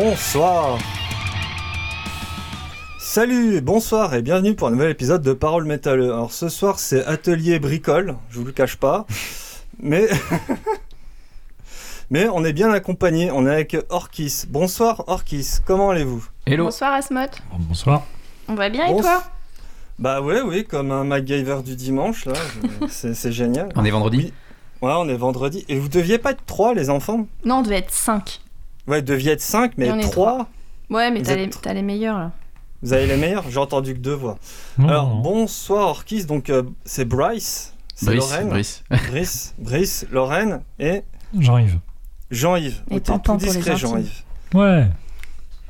Bonsoir Salut, bonsoir et bienvenue pour un nouvel épisode de Parole Métal. Alors ce soir c'est Atelier Bricole, je vous le cache pas, mais... mais on est bien accompagné, on est avec Orkis. Bonsoir Orkis, comment allez-vous? Hello. Bonsoir Asmot. Bonsoir. On va bien et Bon- toi? Bah ouais, oui, comme un MacGyver du dimanche, là, je- c'est c'est génial. On est vendredi Oui. Ouais, on est vendredi. Et vous deviez pas être trois, les enfants? Non, on devait être 5. Ouais, deviez être cinq, mais Et on est trois, Ouais, mais Vous t'as êtes les, tr- t'as les meilleurs là. vous avez les meilleurs? J'ai entendu que deux voix. Non, Alors, non. bonsoir Orkis, donc euh, c'est Bryce, c'est Brice, Lorraine, Brice. Brice, Brice, Lorraine et J'arrive. Jean-Yves. Et Oh, t'es Pampan tout pour les discret, intimes. Jean-Yves. Ouais.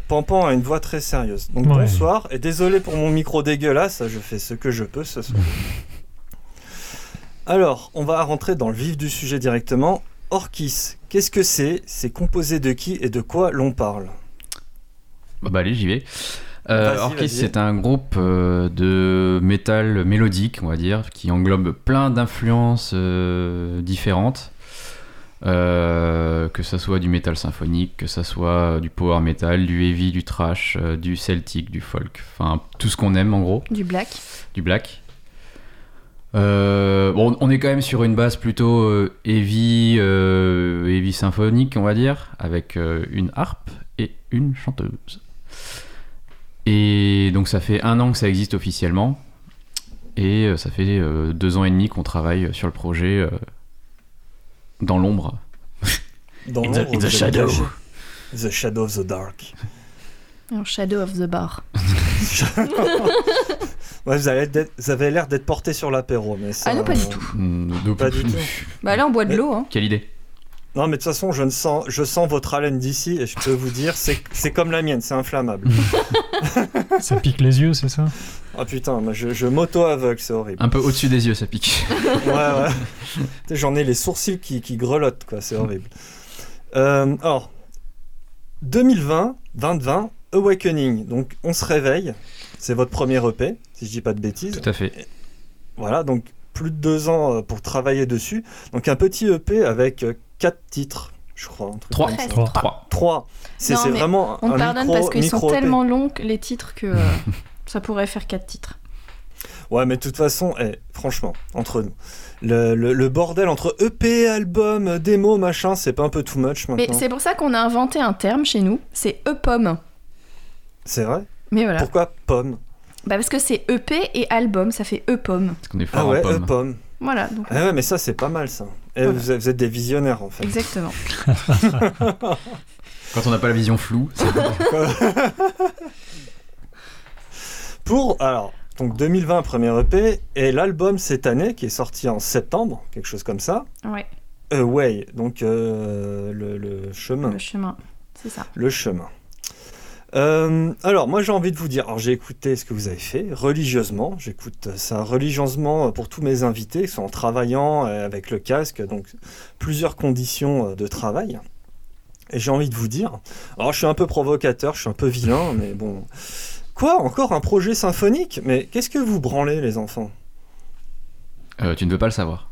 Pampan a une voix très sérieuse. Donc Ouais. bonsoir, et désolé pour mon micro dégueulasse, je fais ce que je peux ce soir. Alors, on va rentrer dans le vif du sujet directement. Orkis, qu'est-ce que c'est C'est composé de qui et de quoi l'on parle? Bah, bah, allez, j'y vais. Euh, Orchis, c'est un groupe euh, de métal mélodique, on va dire, qui englobe plein d'influences euh, différentes. Euh, que ça soit du métal symphonique, que ça soit du power metal, du heavy, du trash, euh, du celtic, du folk, enfin tout ce qu'on aime en gros, Du black. du black. Euh, bon, on est quand même sur une base plutôt euh, heavy, euh, heavy symphonique, on va dire, avec euh, une harpe et une chanteuse. Et donc ça fait un an que ça existe officiellement, et euh, ça fait euh, deux ans et demi qu'on travaille sur le projet euh, dans l'ombre. Dans In the- l'ombre, in the shadow. The shadow of the dark. Shadow of the Bar. Ouais, vous, avez d'être- vous avez l'air d'être porté sur l'apéro, mais ça, Ah non, pas du euh, tout. Hmm, Pas du tout. Bah là, on boit de l'eau. Hein. Quelle idée Non, mais de toute façon, je, ne sens, je sens votre haleine d'ici et je peux vous dire, c'est comme la mienne, c'est inflammable. Ça pique les yeux, c'est ça? Ah putain, moi, je, je m'auto-aveugle, c'est horrible. Un peu au-dessus des yeux, ça pique. Ouais, ouais. J'en ai les sourcils qui, qui grelottent, quoi, c'est horrible. Euh, alors, 2020, 2020, Awakening. Donc, on se réveille. C'est votre premier EP, si je dis pas de bêtises. Tout à fait. Voilà, donc plus de deux ans euh, pour travailler dessus. Donc, un petit EP avec euh, quatre titres, je crois. un truc Trois. comme ça. Trois. Trois. Trois. C'est Non, c'est mais vraiment On un pardonne micro, parce qu'ils sont EP. tellement longs, les titres, que euh, ça pourrait faire 4 titres. Ouais, mais de toute façon, eh, franchement, entre nous, le, le- le bordel entre EP, album, démo, machin, c'est pas un peu too much Mais maintenant c'est pour ça qu'on a inventé un terme chez nous, c'est EPOM. C'est vrai? Mais voilà. Pourquoi pomme Bah parce que c'est EP et album, ça fait EPOM. Parce qu'on est fort Ah ouais, euh, pomme. Voilà, donc Ah ouais, mais ça, c'est pas mal, ça. Et Voilà. vous, êtes, vous êtes des visionnaires, en fait. exactement. Quand on n'a pas la vision floue, c'est Pour, alors, donc 2020, premier EP, et l'album cette année, qui est sorti en septembre, quelque chose comme ça, Ouais, Away, donc euh, le, le chemin. le chemin, c'est ça. Le chemin. Euh, alors, moi j'ai envie de vous dire, alors j'ai écouté ce que vous avez fait religieusement, j'écoute ça religieusement pour tous mes invités, qui sont en travaillant euh, avec le casque, donc plusieurs conditions euh, de travail. Et j'ai envie de vous dire, alors je suis un peu provocateur, je suis un peu vilain, mais bon. Quoi Encore un projet symphonique? Mais qu'est-ce que vous branlez, les enfants? Euh, tu ne veux pas le savoir.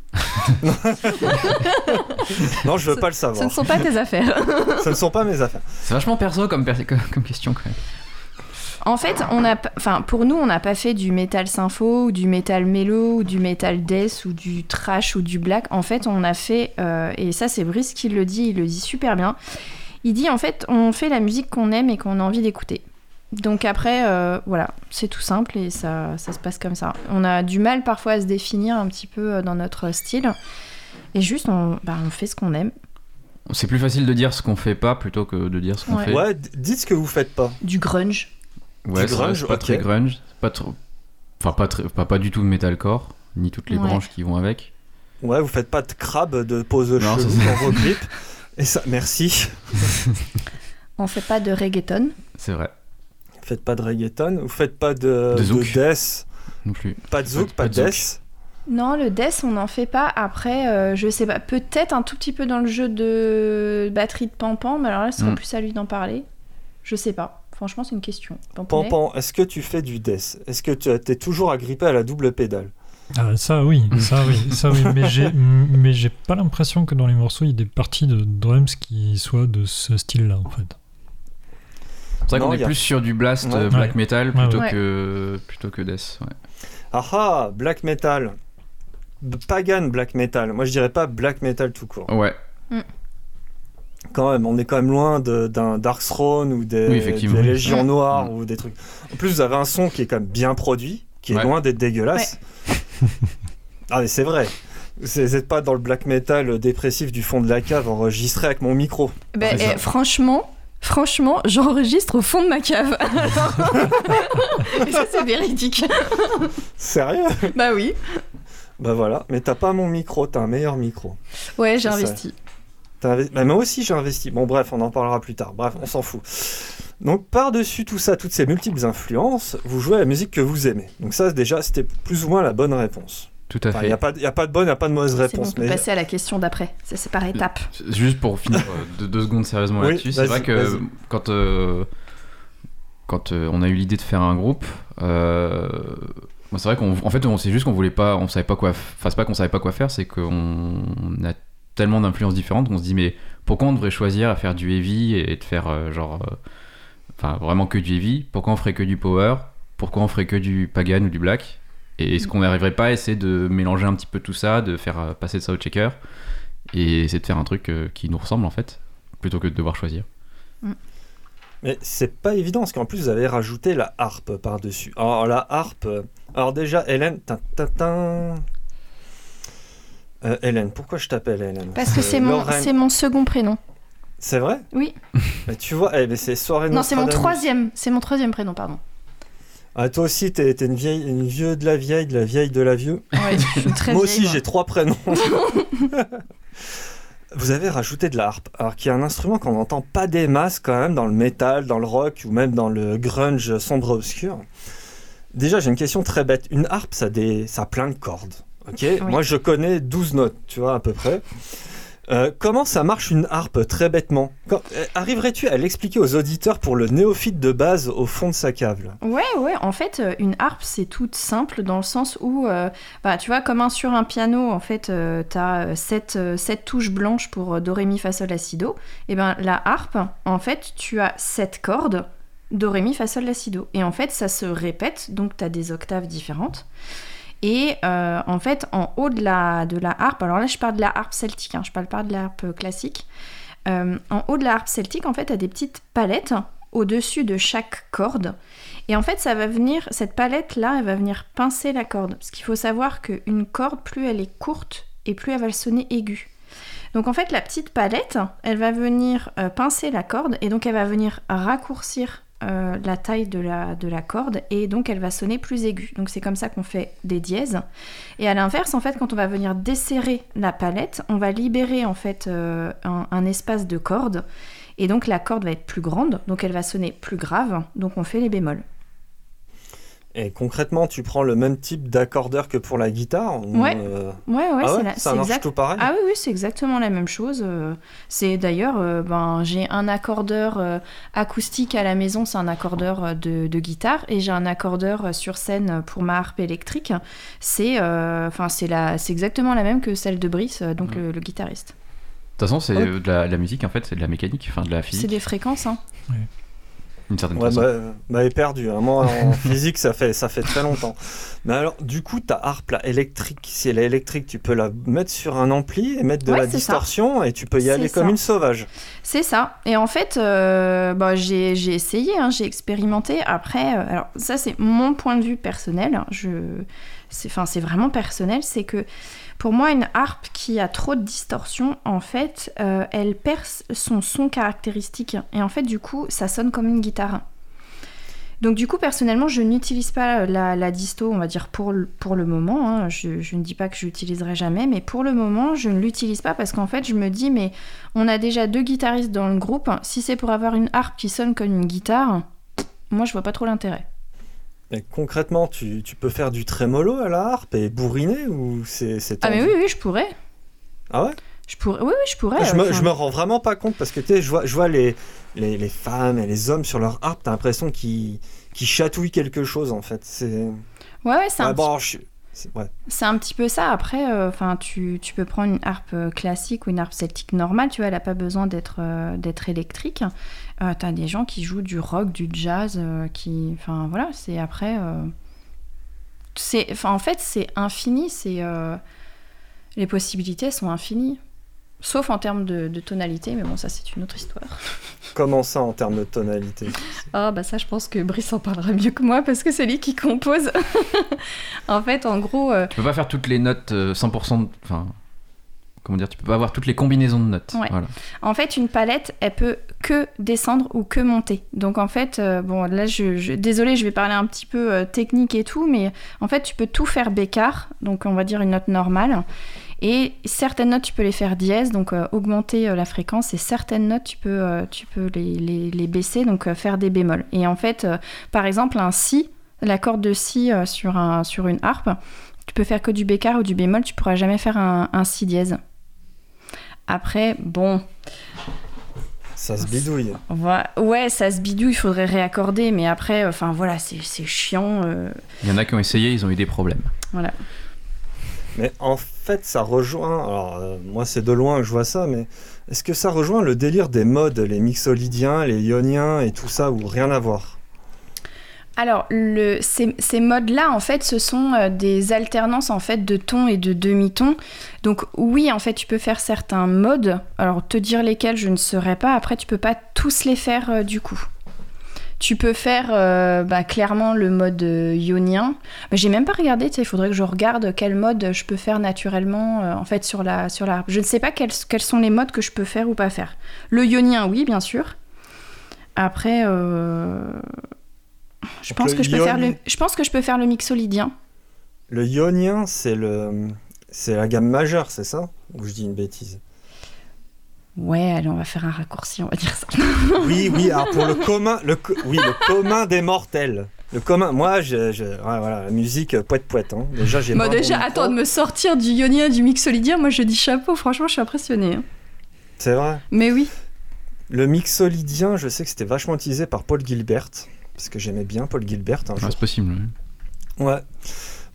Non, je veux Ce- pas le Ce ne savoir. sont pas tes affaires. Ce ne sont pas mes affaires. C'est vachement perso comme, per- comme, comme question quand même. En fait, on a, enfin, pour nous, on n'a pas fait du métal sympho ou du métal mélo ou du métal death ou du trash ou du black. En fait, on a fait, euh, et ça c'est Brice qui le dit, il le dit super bien. Il dit en fait, on fait la musique qu'on aime et qu'on a envie d'écouter. Donc après, euh, voilà, c'est tout simple et ça, ça se passe comme ça. On a du mal parfois à se définir un petit peu euh, dans notre style. Et juste, on, bah, on fait ce qu'on aime. C'est plus facile de dire ce qu'on fait pas plutôt que de dire ce qu'on Ouais. fait. Ouais, dites ce que vous faites pas. Du grunge. Ouais, Du vrai, grunge, pas très grunge, pas trop. Enfin, pas, très... pas, pas du tout metalcore, ni toutes les Ouais. branches qui vont avec. Ouais, vous faites pas de crabe de pose Non, chelou c'est ça. dans vos clips. Et ça, merci. On fait pas de reggaeton. C'est vrai, faites pas de reggaeton, vous faites pas de, De zouk. death, non plus. pas de zouk, Pas pas de de zouk. death. Non, le death, on n'en fait pas. Après, euh, je sais pas, peut-être un tout petit peu dans le jeu de batterie de Pampan, mais alors là, ce serait Mm. plus à lui d'en parler. Je sais pas. Franchement, c'est une question. Pampan, est-ce que tu fais du death? Est-ce que tu es toujours agrippé à la double pédale? Ah, ça oui, ça oui, ça oui. Mais j'ai, mais j'ai pas l'impression que dans les morceaux il y ait des parties de drums qui soient de ce style-là en fait. C'est vrai qu'on est a- plus sur du blast Ouais. black Ouais. metal plutôt ouais. que plutôt que death. ouais. Ah ah, black metal. Pagan black metal. Moi, je dirais pas black metal tout court. Ouais. Quand même, on est quand même loin de- d'un Dark Throne ou des, Oui, effectivement. des Légions Mm. Noires Mm. ou des trucs. En plus, vous avez un son qui est quand même bien produit, qui est Ouais. loin d'être dégueulasse. ah, mais c'est vrai. Vous n'êtes pas dans le black metal dépressif du fond de la cave enregistré avec mon micro. Ben, ça. eh, franchement, franchement, j'enregistre au fond de ma cave. Et ça, c'est véridique. Sérieux? Bah oui. Bah voilà, mais t'as pas mon micro, t'as un meilleur micro. Ouais, j'ai investi. Inve- bah, moi aussi j'ai investi. Bon bref, on en parlera plus tard. Bref, on s'en fout. Donc par-dessus tout ça, toutes ces multiples influences, vous jouez à la musique que vous aimez. Donc ça déjà, c'était plus ou moins la bonne réponse. Tout à Il fait. n'y a, pas y a pas de bonne, il a pas de mauvaise bon, on réponse. peut mais passer à la question d'après. Ça, c'est par étapes. Juste pour finir euh, de deux secondes sérieusement Oui, là-dessus, c'est vrai que quand, euh, quand euh, on a eu l'idée de faire un groupe, euh, c'est vrai qu'en en fait on sait juste qu'on voulait pas, on savait pas quoi, f- enfin c'est pas qu'on savait pas quoi faire, c'est qu'on on a tellement d'influences différentes qu'on se dit mais pourquoi on devrait choisir à faire du heavy et de faire euh, genre, euh, enfin vraiment que du heavy, pourquoi on ferait que du power, pourquoi on ferait que du pagan ou du black? Et est-ce qu'on n'arriverait pas à essayer de mélanger un petit peu tout ça, de faire euh, passer ça au checker et essayer de faire un truc euh, qui nous ressemble en fait, plutôt que de devoir choisir. Mais c'est pas évident, parce qu'en plus vous avez rajouté la harpe par-dessus. Alors la harpe... euh, Alors déjà, Hélène... tin, tin, tin. Euh, Hélène, pourquoi je t'appelle Hélène Parce que Euh, c'est mon, c'est mon second prénom. C'est vrai? Oui. Mais tu vois, eh, c'est soirée Non, c'est mon troisième. C'est mon troisième prénom, pardon. Ah, toi aussi, t'es t'es une vieille, une vieux de la vieille, de la vieille de la vieux. Ouais, je suis très Moi vieille, aussi, j'ai trois prénoms. Vous avez rajouté de la harpe, alors qu'il y a un instrument qu'on n'entend pas des masses quand même dans le métal, dans le rock ou même dans le grunge sombre obscur. Déjà, j'ai une question très bête. Une harpe, ça a, des... ça a plein de cordes. ok? Moi, je connais 12 notes, tu vois, à peu près. Euh, comment ça marche une harpe, très bêtement? Euh, Arriverais-tu à l'expliquer aux auditeurs pour le néophyte de base au fond de sa cave Ouais, ouais, en fait, euh, une harpe, c'est toute simple dans le sens où, euh, bah, tu vois, comme un, sur un piano, en fait, euh, t'as 7 touches blanches pour Do, Ré, Mi, Fa, Sol, La, Si, Do. Et ben la harpe, en fait, tu as 7 cordes, Do, Ré, Mi, Fa, Sol, La, Si, Do. Et en fait, ça se répète, donc t'as des octaves différentes. Et euh, en fait, en haut de la, harpe, alors là, je parle de la harpe celtique, hein, je parle pas de la harpe classique. Euh, en haut de la harpe celtique, en fait, t'as des petites palettes au-dessus de chaque corde. Et en fait, ça va venir, cette palette-là, elle va venir pincer la corde. Parce qu'il faut savoir qu'une corde, plus elle est courte et plus elle va sonner aiguë. Donc en fait, la petite palette, elle va venir euh, pincer la corde et donc elle va venir raccourcir euh, la taille de la, de la corde et donc elle va sonner plus aiguë. Donc c'est comme ça qu'on fait des dièses. Et à l'inverse, en fait, quand on va venir desserrer la palette, on va libérer en fait euh, un, un espace de corde et donc la corde va être plus grande, donc elle va sonner plus grave, donc on fait les bémols. Et concrètement, tu prends le même type d'accordeur que pour la guitare ou, Ouais. euh, Ouais, ouais, ah c'est ouais, la- ça c'est marche exact. tout pareil Ah oui, oui, c'est exactement la même chose. euh, C'est d'ailleurs, euh, ben, j'ai un accordeur euh, acoustique à la maison, c'est un accordeur de, de guitare, et j'ai un accordeur sur scène pour ma harpe électrique. C'est, euh, enfin, c'est la, c'est exactement la même que celle de Brice, donc Mm. le, le guitariste. De toute façon, c'est Ouais. de, la, de la musique en fait, c'est de la mécanique, enfin de la C'est physique, des fréquences, hein. D'une certaine Ouais, façon. bah, m'avait perdu. hein. Moi, en physique, ça fait, ça fait très longtemps. Mais alors, du coup, ta harpe là, électrique, si elle est électrique, tu peux la mettre sur un ampli et mettre de Ouais, la ça. distorsion et tu peux y aller comme une sauvage. C'est ça. Et en fait, euh, bah, j'ai j'ai essayé, hein, j'ai expérimenté. Après, euh, alors ça c'est mon point de vue personnel. hein, Je, c'est, enfin, c'est vraiment personnel. C'est que pour moi, une harpe qui a trop de distorsion, en fait, euh, elle perd son son caractéristique. Et en fait, du coup, ça sonne comme une guitare. Donc du coup, personnellement, je n'utilise pas la, disto, on va dire, pour le, moment. hein. Je, je ne dis pas que je l'utiliserai jamais, mais pour le moment, je ne l'utilise pas parce qu'en fait, je me dis, mais on a déjà deux guitaristes dans le groupe. Si c'est pour avoir une harpe qui sonne comme une guitare, moi, je vois pas trop l'intérêt. Et concrètement, tu, tu peux faire du trémolo à la harpe et bourriner ou c'est c'est Ah mais oui, oui, je pourrais. Ah ouais? Je pourrais. Oui, oui, je pourrais. je, me, enfin, je me rends vraiment pas compte parce que tu sais, je vois, je vois les, les, les femmes et les hommes sur leur harpe, t'as l'impression qu'ils qu'ils chatouillent quelque chose en fait. C'est Ouais, ouais, c'est un Ah, bon, C'est- un petit peu ça. Après, euh, enfin, tu, tu peux prendre une harpe euh, classique ou une harpe celtique normale. Tu vois, elle n'a pas besoin d'être euh, d'être électrique. Euh, T'as des gens qui jouent du rock, du jazz, qui, enfin voilà, c'est après. c'est, en fait, c'est infini. C'est les possibilités sont infinies. Sauf en termes de, de tonalité, mais bon, ça c'est une autre histoire. Comment ça en termes de tonalité? Ah bah ça je pense que Brice en parlera mieux que moi parce que c'est lui qui compose. en fait en gros euh, Tu peux pas faire toutes les notes euh, 100%. de- Enfin. Comment dire Tu peux pas avoir toutes les combinaisons de notes. Ouais. Voilà. en fait une palette elle peut que descendre ou que monter. Donc en fait euh, bon là je, je désolé je vais parler un petit peu euh, technique et tout mais en fait tu peux tout faire bécard donc on va dire une note normale et certaines notes tu peux les faire dièse donc euh, augmenter euh, la fréquence et certaines notes tu peux euh, tu peux les, les, les baisser donc euh, faire des bémols. Et en fait euh, par exemple un si la corde de si euh, sur un sur une harpe tu peux faire que du bécard ou du bémol, tu pourras jamais faire un, un si dièse. Après, bon, Ça se bidouille. ouais, ça se bidouille, il faudrait réaccorder, mais après, enfin voilà, c'est c'est chiant. euh, Il y en a qui ont essayé, ils ont eu des problèmes. voilà. Mais en fait, ça rejoint. Alors, euh, moi, c'est de loin que je vois ça, mais est-ce que ça rejoint le délire des modes, les mixolydiens, les ioniens et tout ça, ou rien à voir? Alors, ces modes-là, en fait, ce sont euh, des alternances en fait de tons et de demi-tons. Donc oui, en fait, tu peux faire certains modes. Alors, te dire lesquels, je ne saurais pas. Après, tu peux pas tous les faire euh, du coup. Tu peux faire euh, bah, clairement le mode euh, ionien. Mais j'ai même pas regardé, il faudrait que je regarde quel mode je peux faire naturellement euh, en fait sur la sur la. Je ne sais pas quels, quels sont les modes que je peux faire ou pas faire. Le ionien, oui, bien sûr. Après, euh, je Donc pense que je peux faire le, je pense que je peux faire le mixolydien. Le ionien, c'est le. C'est la gamme majeure, c'est ça? Ou je dis une bêtise? Ouais, allez, on va faire un raccourci, on va dire ça. Oui, oui, alors pour le commun, le, co- oui, le commun des mortels. Le commun, moi, je, je- ouais, voilà, la musique poète poète. Hein. Déjà, j'ai. Bon, déjà, attends, de me sortir du ionien du mixolydien, moi je dis chapeau, franchement, je suis impressionnée. hein. C'est vrai. Mais oui. Le mixolydien, je sais que c'était vachement utilisé par Paul Gilbert, parce que j'aimais bien Paul Gilbert un jour. c'est possible. oui. Ouais.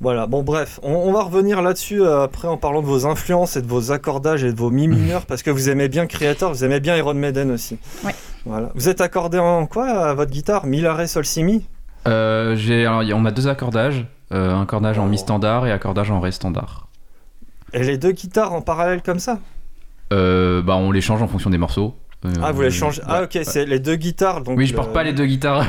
Voilà, bon bref, on, on va revenir là-dessus euh, après en parlant de vos influences et de vos accordages et de vos mi mineurs, parce que vous aimez bien Creator, vous aimez bien Iron Maiden aussi. Ouais. Voilà. Vous êtes accordé en quoi à votre guitare? Mi, La, Ré, Sol, Si, Mi Euh, j'ai, alors, on a deux accordages. euh, un accordage en Oh. mi standard et un accordage en ré standard. Et les deux guitares en parallèle comme ça? Euh, bah, on les change en fonction des morceaux. Euh, Ah, vous les changez Ah, ok, ouais. c'est les deux guitares. Donc Oui, je le- porte pas les deux guitares.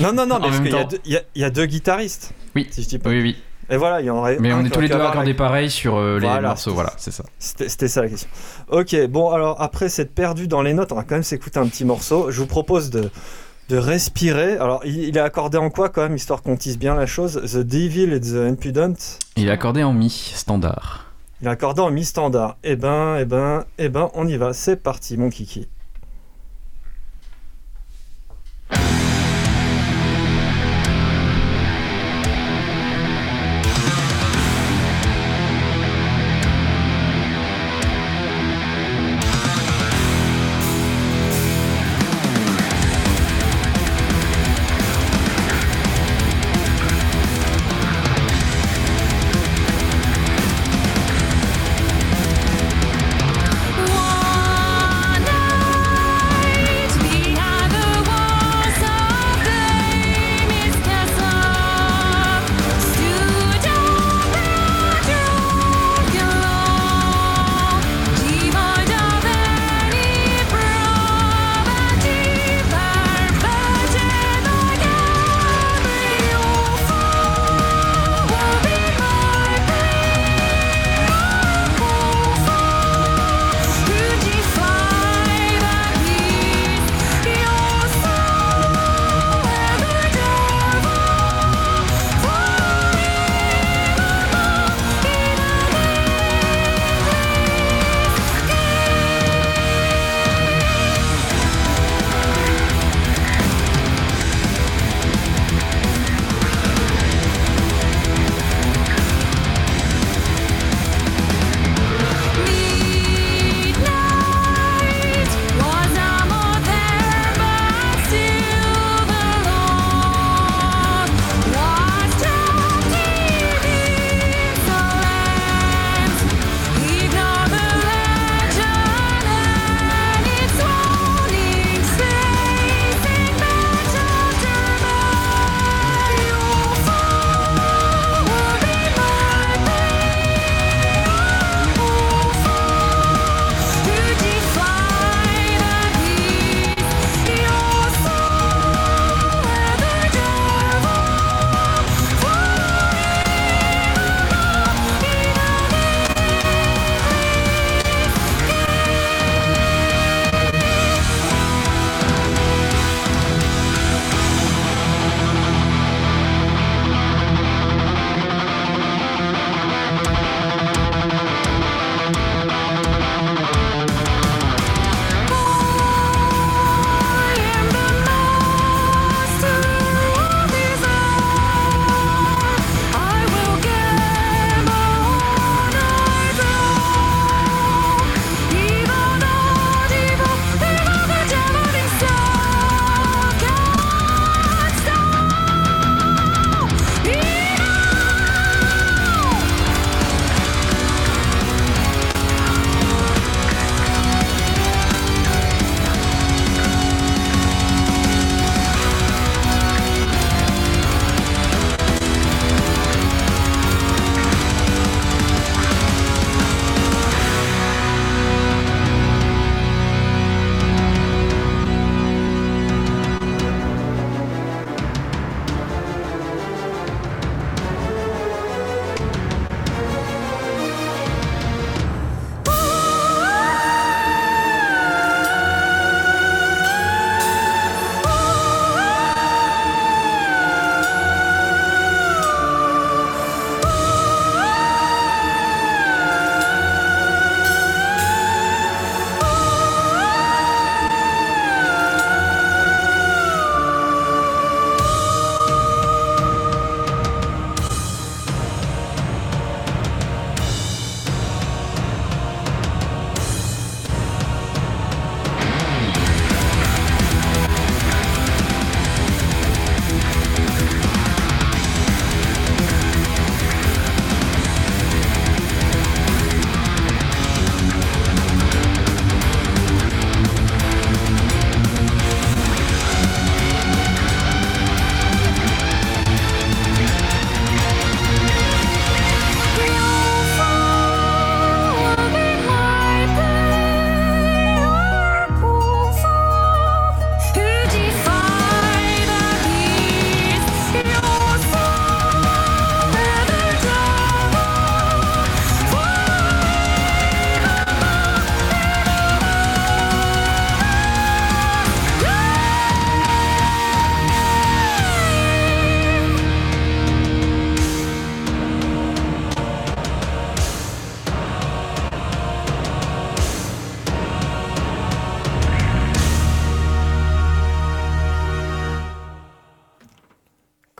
Non, non, non, en mais parce qu'il y, a- y a deux guitaristes. Oui. Si je dis pas. oui, oui. Et voilà, il y en aurait Mais un on est tous les deux accordés pareil sur euh, les Voilà. morceaux, voilà, c'est ça. C'était ça la question. Ok, bon, alors après s'être perdu dans les notes, on va quand même s'écouter un petit morceau. Je vous propose de, de respirer. Alors, il, il est accordé en quoi quand même, histoire qu'on tisse bien la chose? The Devil et The Impudent? Il est accordé en mi standard. Il est accordé en mi-standard. Eh ben, eh ben, eh ben, on y va. C'est parti, mon kiki.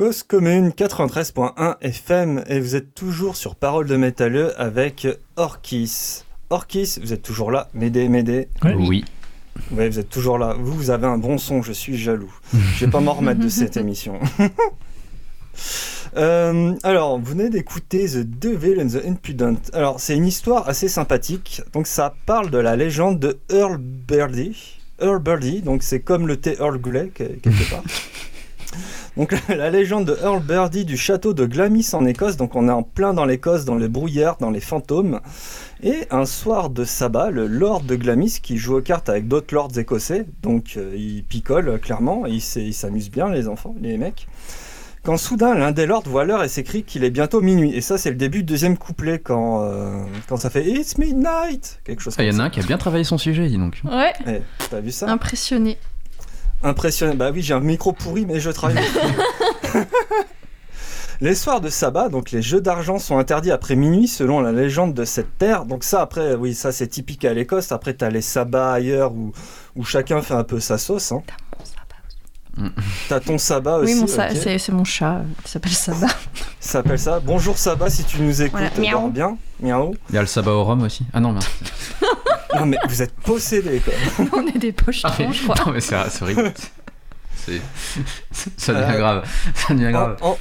Cause Commune 93.1 FM et vous êtes toujours sur Parole de Métalleux avec Orkis. Orkis, vous êtes toujours là, m'aider, m'aider. Ouais. Oui. Ouais, vous êtes toujours là. Vous, vous avez un bon son, je suis jaloux. Je vais pas m'en remettre de cette émission. Euh, alors, vous venez d'écouter The Devil and the Impudent. Alors, c'est une histoire assez sympathique. Donc, ça parle de la légende de Earl Birdie. Earl Birdie, donc c'est comme le thé Earl Grey, que- quelque part. Donc, la légende de Earl Birdie du château de Glamis en Écosse. Donc, on est en plein dans l'Écosse, dans le brouillard, dans les fantômes. Et un soir de sabbat, le lord de Glamis, qui joue aux cartes avec d'autres lords écossais, donc euh, il picole euh, clairement, il s'amuse bien les enfants, les mecs. Quand soudain l'un des lords voit l'heure et s'écrie qu'il est bientôt minuit. Et ça c'est le début du deuxième couplet quand, euh, quand ça fait It's midnight Quelque chose Ah, Il y en a un qui a bien travaillé son sujet, dis donc. Ouais, Eh, T'as vu ça? Impressionné. Impressionnant. Bah oui, j'ai un micro pourri, mais je travaille. les soirs de sabbat, donc les jeux d'argent sont interdits après minuit selon la légende de cette terre. Donc ça, après, oui, ça c'est typique à l'Écosse. Après, t'as les sabbats ailleurs où, où chacun fait un peu sa sauce. hein. Mon sabbat aussi. T'as ton sabbat aussi. oui, mon sa- c'est c'est mon chat, euh, il s'appelle Sabbat. Ça s'appelle ça. Bonjour sabbat, si tu nous écoutes, Voilà. dors Miaou. bien. Miaou. Il y a le sabbat au rhum aussi. Ah non, merde. Non mais vous êtes possédés quoi. On est des pochetons, je crois. non, mais c'est horrible. Ça devient Euh, grave. Ça devient grave. En, en-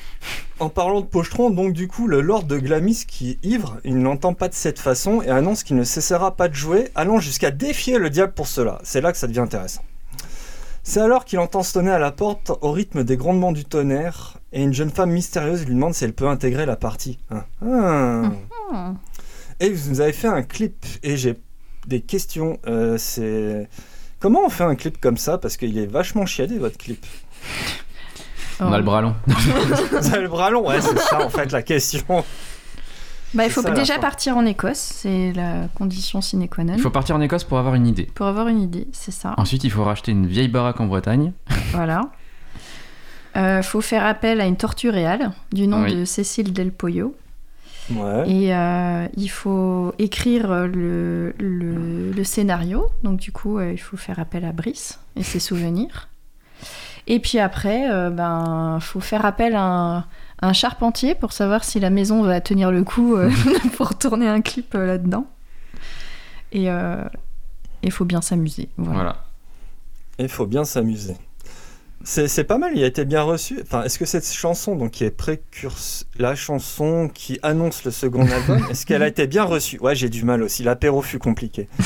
en parlant de pochetron, donc du coup, le lord de Glamis qui est ivre, il ne l'entend pas de cette façon et annonce qu'il ne cessera pas de jouer, allant jusqu'à défier le diable pour cela. C'est là que ça devient intéressant. C'est alors qu'il entend sonner à la porte au rythme des grondements du tonnerre et une jeune femme mystérieuse lui demande si elle peut intégrer la partie. Ah. Ah. Hmm. Et vous nous avez fait un clip et j'ai des questions. Euh, c'est comment on fait un clip comme ça parce qu'il est vachement chiadé votre clip? On a le bras long. Vous avez le bras long, ouais, c'est ça en fait la question. Bah, il faut ça, déjà partir en Écosse, c'est la condition sine qua non. Il faut partir en Écosse pour avoir une idée. Pour avoir une idée, c'est ça. Ensuite, il faut racheter une vieille baraque en Bretagne. Voilà. Euh, faut faire appel à une tortue réale du nom Oui. de Cécile Del Pollo. Ouais. Et euh, il faut écrire le, le- le scénario. Donc du coup, euh, il faut faire appel à Brice et ses souvenirs. Et puis après, euh, ben, faut faire appel à un, un charpentier pour savoir si la maison va tenir le coup euh, pour tourner un clip là-dedans. Et il faut bien s'amuser. Voilà. Voilà. Il faut bien s'amuser. C'est c'est pas mal, il a été bien reçu. Enfin, est-ce que cette chanson, donc qui est précurse, la chanson qui annonce le second album, est-ce qu'elle a été bien reçue? Ouais, j'ai du mal aussi. L'apéro fut compliqué.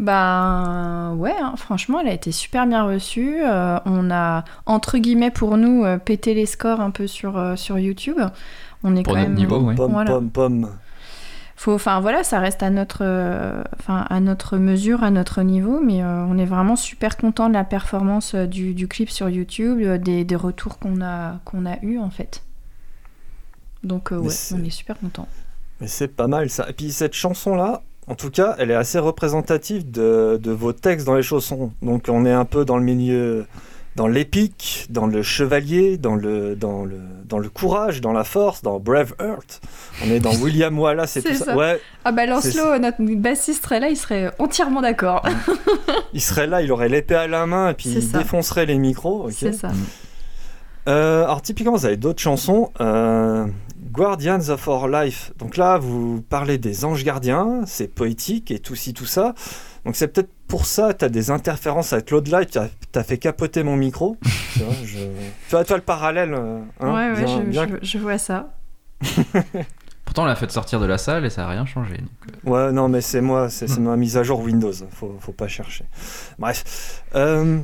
Ben ouais, hein, franchement, elle a été super bien reçue. Euh, on a, entre guillemets, pour nous, euh, pété les scores un peu sur, euh, sur YouTube. On est Pour quand notre même... niveau, ouais. Pomme, Voilà. pomme, pomme. Faut, enfin voilà, ça reste à notre, euh, enfin à notre mesure, à notre niveau, mais euh, on est vraiment super content de la performance euh, du, du clip sur YouTube, des, des retours qu'on a qu'on a eu en fait. Donc euh, ouais, on est super content. Mais c'est pas mal ça. Et puis cette chanson-là, en tout cas, elle est assez représentative de, de vos textes dans les chaussons. Donc on est un peu dans le milieu, dans l'épique, dans le chevalier, dans le, dans le, dans le courage, dans la force, dans Braveheart. On est dans William Wallace et tout ça. ça. Ouais, Ah bah Lancelot, notre bassiste serait là, il serait entièrement d'accord. il serait là, il aurait l'épée à la main et puis il ça. défoncerait les micros. C'est ça. Euh, alors typiquement, vous avez d'autres chansons. euh, Guardians of Our Life. Donc là, vous parlez des anges gardiens, c'est poétique et tout ci, tout ça. Donc c'est peut-être pour ça, tu as des interférences avec Claude Live, tu as, fait capoter mon micro. tu, vois, je... tu vois, toi, le parallèle. euh, hein, ouais, ouais, bien- je, bien- je- je vois ça. Pourtant, on l'a fait sortir de la salle et ça a rien changé. donc, euh, Ouais, non, mais c'est moi, c'est c'est Hmm. ma mise à jour Windows, faut, faut pas chercher. Bref. Euh,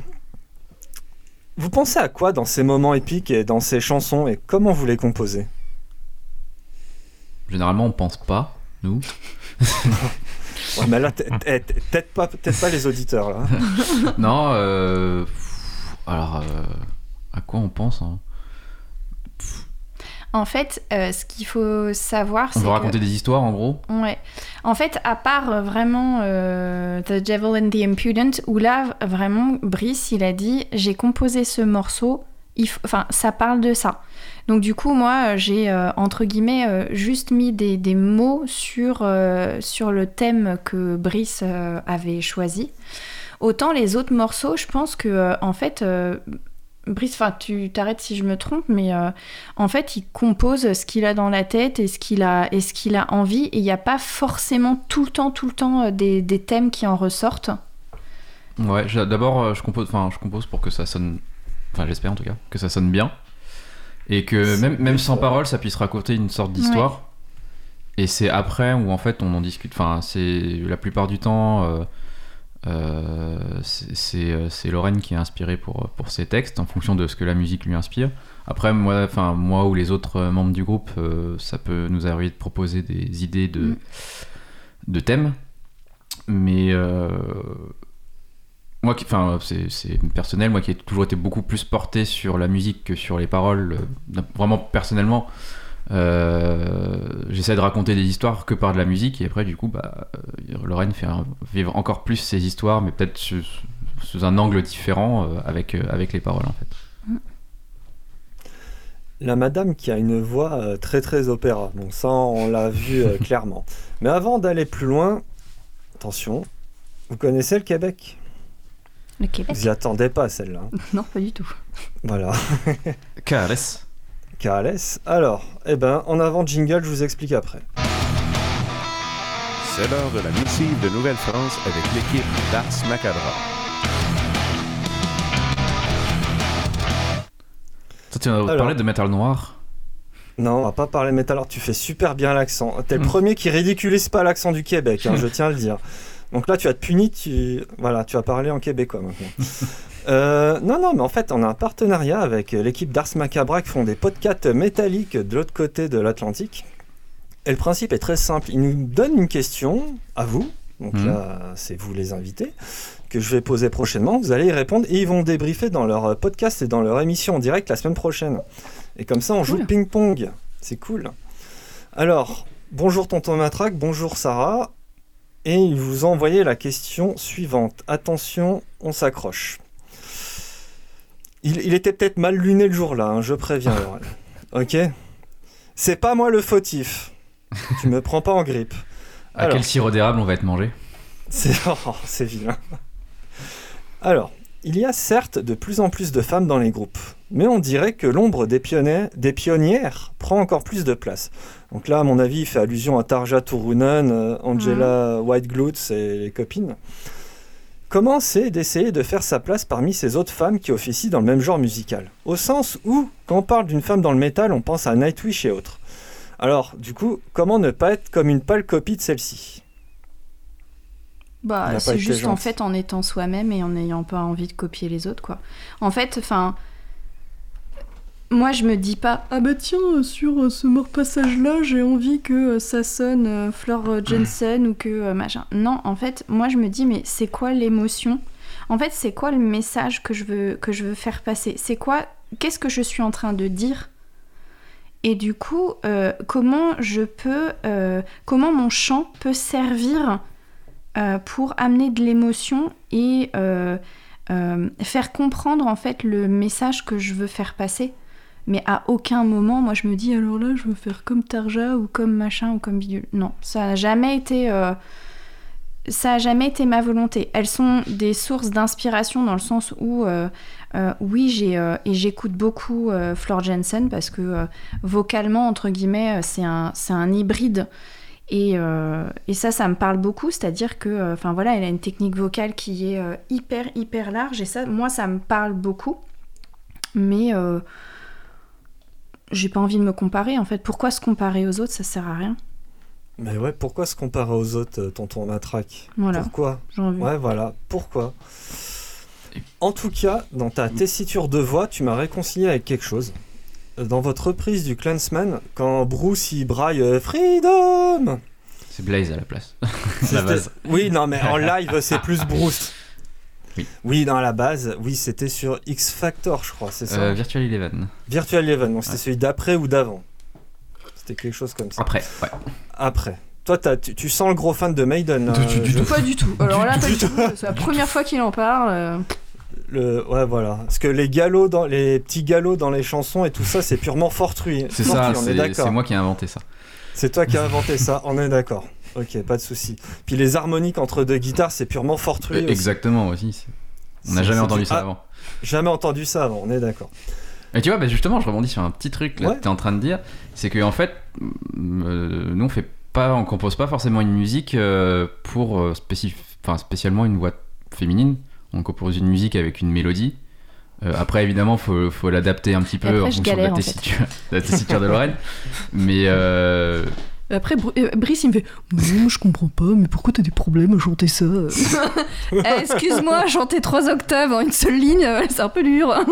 vous pensez à quoi dans ces moments épiques et dans ces chansons et comment vous les composez? Généralement, on pense pas, nous. Ouais, mais là, peut-être pas, pas les auditeurs, là. non, euh... Alors, euh, à quoi on pense hein? En fait, euh, ce qu'il faut savoir, c'est On veut que... raconter des histoires, en gros? Ouais. En fait, à part vraiment euh, The Devil and the Impudent, où là, vraiment, Brice, il a dit j'ai composé ce morceau, il f- enfin, ça parle de ça. Donc, du coup, moi, euh, j'ai, euh, entre guillemets, euh, juste mis des, des mots sur, sur le thème que Brice avait choisi. Autant les autres morceaux, je pense que, en fait, Brice, enfin, tu t'arrêtes si je me trompe, mais en fait, il compose ce qu'il a dans la tête et ce qu'il a, et ce qu'il a envie, et il n'y a pas forcément tout le temps, tout le temps des, des thèmes qui en ressortent. Ouais, d'abord, je compose, enfin, je compose pour que ça sonne, enfin, j'espère en tout cas, que ça sonne bien. Et que même, même sans parole, ça puisse raconter une sorte d'histoire. Et c'est après où en fait on en discute. Enfin, c'est la plupart du temps, euh, euh, c'est- euh, c'est Lorraine qui est inspirée pour, pour ses textes en fonction de ce que la musique lui inspire. Après, moi, enfin, moi ou les autres membres du groupe, euh, ça peut nous arriver de proposer des idées de, Mm. de thèmes. Mais moi, qui- enfin, c'est personnel, moi qui ai toujours été beaucoup plus porté sur la musique que sur les paroles, euh, vraiment personnellement. euh, J'essaie de raconter des histoires que par de la musique et après du coup bah, euh, Lorraine fait vivre encore plus ses histoires mais peut-être sous, sous un angle différent euh, avec, avec les paroles en fait. La madame qui a une voix très très opéra. Donc ça, on l'a vu clairement. Mais avant d'aller plus loin, attention, vous connaissez le Québec? Le Québec Vous y attendez pas celle-là. Non, pas du tout. Voilà. KLS KLS. Alors, eh ben, en avant jingle, je vous explique après. C'est l'heure de la missive de Nouvelle-France avec l'équipe d'Ars Macabra. Toi tu vas parler de métal noir Non, on va pas parler métal. Alors, tu fais super bien l'accent. T'es le Mm. premier qui ridiculise pas l'accent du Québec, hein, je tiens à le dire. Donc là, tu vas te punir, tu... Voilà, tu vas parler en québécois maintenant. Euh, non, non, mais en fait, on a un partenariat avec l'équipe d'Ars Macabra qui font des podcasts métalliques de l'autre côté de l'Atlantique. Et le principe est très simple. Ils nous donnent une question à vous. Donc Mhm. là, c'est vous les invités que je vais poser prochainement. Vous allez y répondre et ils vont débriefer dans leur podcast et dans leur émission en direct la semaine prochaine. Et comme ça, on joue Cool. ping-pong. C'est cool. Alors, bonjour Tonton Matraque, bonjour Sarah. Et il vous a envoyé la question suivante. Attention, on s'accroche. Il, il était peut-être mal luné le jour-là, hein, je préviens. Ok? C'est pas moi le fautif. Tu me prends pas en grippe. À Alors. quel sirop d'érable on va être mangé? C'est oh, c'est vilain. Alors, il y a certes de plus en plus de femmes dans les groupes, mais on dirait que l'ombre des, des pionnières prend encore plus de place. Donc là, à mon avis, il fait allusion à Tarja Turunen, euh, Angela Whiteglutz et les copines. Comment c'est d'essayer de faire sa place parmi ces autres femmes qui officient dans le même genre musical? Au sens où, quand on parle d'une femme dans le métal, on pense à Nightwish et autres. Alors, du coup, comment ne pas être comme une pâle copie de celle-ci? Bah, c'est juste en fait en étant soi-même et en n'ayant pas envie de copier les autres, quoi. En fait, enfin. Moi, je me dis pas, ah bah tiens, euh, sur euh, ce mort passage-là, j'ai envie que euh, ça sonne euh, Jensen ou que machin. Non, en fait, moi, je me dis, mais c'est quoi l'émotion? En fait, c'est quoi le message que je veux, que je veux faire passer? C'est quoi Qu'est-ce que je suis en train de dire? Et du coup, comment je peux, comment mon chant peut servir pour amener de l'émotion et faire comprendre en fait le message que je veux faire passer? Mais à aucun moment, moi je me dis alors là je veux faire comme Tarja ou comme machin ou comme bidule. Non, ça n'a jamais été, euh, ça a jamais été ma volonté. Elles sont des sources d'inspiration dans le sens où euh, euh, oui j'ai et j'écoute beaucoup Flor Jensen parce que vocalement entre guillemets c'est un un hybride et, et ça, ça me parle beaucoup, c'est-à-dire que, enfin voilà, elle a une technique vocale qui est hyper, hyper large, et ça, moi, ça me parle beaucoup. Mais j'ai pas envie de me comparer, en fait. Pourquoi se comparer aux autres Ça sert à rien. Mais ouais, pourquoi se comparer aux autres, euh, tonton Matraque? Voilà, Pourquoi? Ouais, voilà, pourquoi? En tout cas, dans ta tessiture de voix, tu m'as réconcilié avec quelque chose. Euh, Dans votre reprise du Clansman, quand Bruce y braille euh, Freedom C'est Blaze à la place. C'était- la base. Oui, non, mais en live, c'est plus Bruce. Oui. Oui, dans la base, oui, c'était sur X Factor, je crois, c'est ça Euh, Virtual Eleven. Virtual Eleven, donc c'était Ouais. celui d'après ou d'avant C'était quelque chose comme ça. Après, ouais. Après. Toi, tu, tu sens le gros fan de Maiden. là, Du- du- du je- tout. Pas du tout. Alors Du- là, du pas du tout. tout. C'est la première fois qu'il en parle. euh. Le, ouais, voilà. Parce que les galops dans les petits galops dans les chansons et tout ça, c'est purement fortuit. C'est ça, on est c'est d'accord. c'est moi qui ai inventé ça. C'est toi qui as inventé ça, on est d'accord. Ok, pas de souci. Puis les harmoniques entre deux guitares, c'est purement fortuit. Euh, aussi. Exactement aussi. On n'a jamais entendu du- ça Ah. avant. Jamais entendu ça avant, on est d'accord. Et tu vois, bah, justement, je rebondis sur un petit truc là, Ouais. que tu es en train de dire. C'est que en fait, euh, nous, on fait pas, on compose pas forcément une musique euh, pour euh, spécif- enfin, spécialement une voix féminine. On compose une musique avec une mélodie. Euh, après, évidemment, faut, faut l'adapter un petit peu après, en fonction de la en fait. tessiture, de la tessiture de Lorraine. Mais euh, Après, Br- euh, Brice, il me fait Non, je comprends pas, mais pourquoi t'as des problèmes à chanter ça? Eh, Excuse-moi, chanter trois octaves en une seule ligne, euh, c'est un peu dur.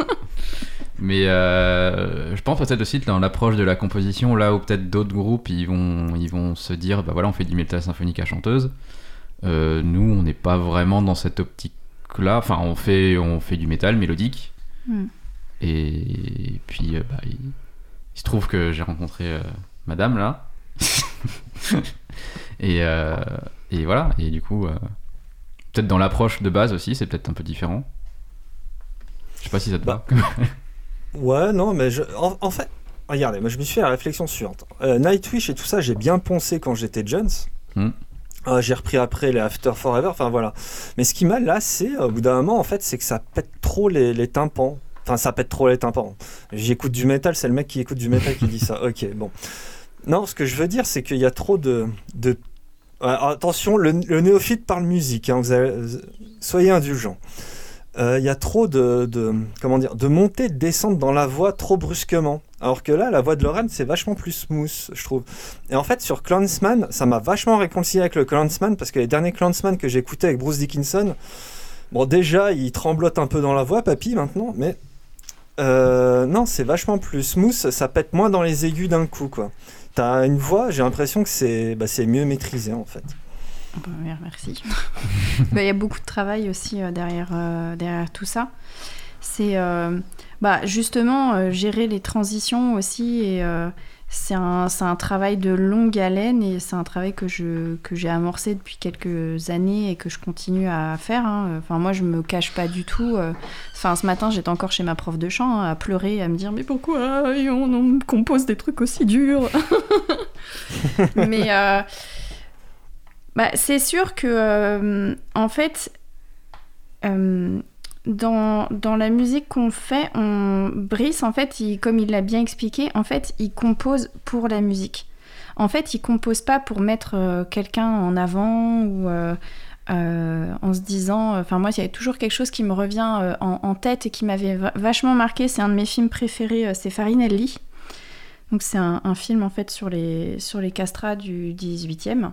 Mais euh, je pense peut-être aussi dans l'approche de la composition, là où peut-être d'autres groupes ils vont, ils vont se dire bah voilà, on fait du métal symphonique à chanteuse. Euh, nous, on n'est pas vraiment dans cette optique-là. Enfin, on fait, on fait du métal mélodique. Hmm. Et puis, euh, bah, il, il se trouve que j'ai rencontré euh, madame là. et, euh, et voilà. Et du coup, euh, peut-être dans l'approche de base aussi, c'est peut-être un peu différent. Je sais pas si ça te Bah, va. Ouais, non, mais je... en, en fait, regardez, moi je me suis fait la réflexion suivante. Euh, Nightwish et tout ça, j'ai bien poncé quand j'étais Jones. Hmm. Euh, j'ai repris après les After Forever, enfin voilà. Mais ce qui m'a lassé, au bout d'un moment, en fait, c'est que ça pète trop les, les tympans. Enfin, ça pète trop les tympans. J'écoute du métal, c'est le mec qui écoute du métal qui dit ça. Ok, bon. Non, ce que je veux dire, c'est qu'il y a trop de. Ouais, attention, le, néophyte parle musique, hein, soyez indulgents. Euh, Il y a trop de, de- comment dire de montée de descente dans la voix trop brusquement alors que là la voix de Lorraine c'est vachement plus smooth je trouve et en fait sur Clansman ça m'a vachement réconcilié avec le Clansman parce que les derniers Clansman que j'écoutais avec Bruce Dickinson bon déjà il tremblote un peu dans la voix papy maintenant mais euh, non c'est vachement plus smooth ça pète moins dans les aigus d'un coup quoi t'as une voix j'ai l'impression que c'est bah, mieux maîtrisé en fait Bah, mer- Merci. Bah, Il y a beaucoup de travail aussi euh, derrière, euh, derrière tout ça. C'est euh, bah, justement gérer les transitions aussi. Et c'est un, un travail de longue haleine et c'est un travail que, que j'ai amorcé depuis quelques années et que je continue à faire. hein. Enfin, moi, je me cache pas du tout. euh. Enfin, ce matin, j'étais encore chez ma prof de chant hein, à pleurer, à me dire Mais pourquoi on, on compose des trucs aussi durs? Mais. euh, bah, c'est sûr que, euh, en fait, dans, la musique qu'on fait. Brice, en fait, comme il l'a bien expliqué, en fait, il compose pour la musique. En fait, il compose pas pour mettre euh, quelqu'un en avant ou euh, euh, en se disant. Enfin, moi, il y avait toujours quelque chose qui me revient en, tête et qui m'avait va- vachement marqué. C'est un de mes films préférés, c'est Farinelli. Donc, c'est un, un film en fait sur les, sur les castrats du 18e.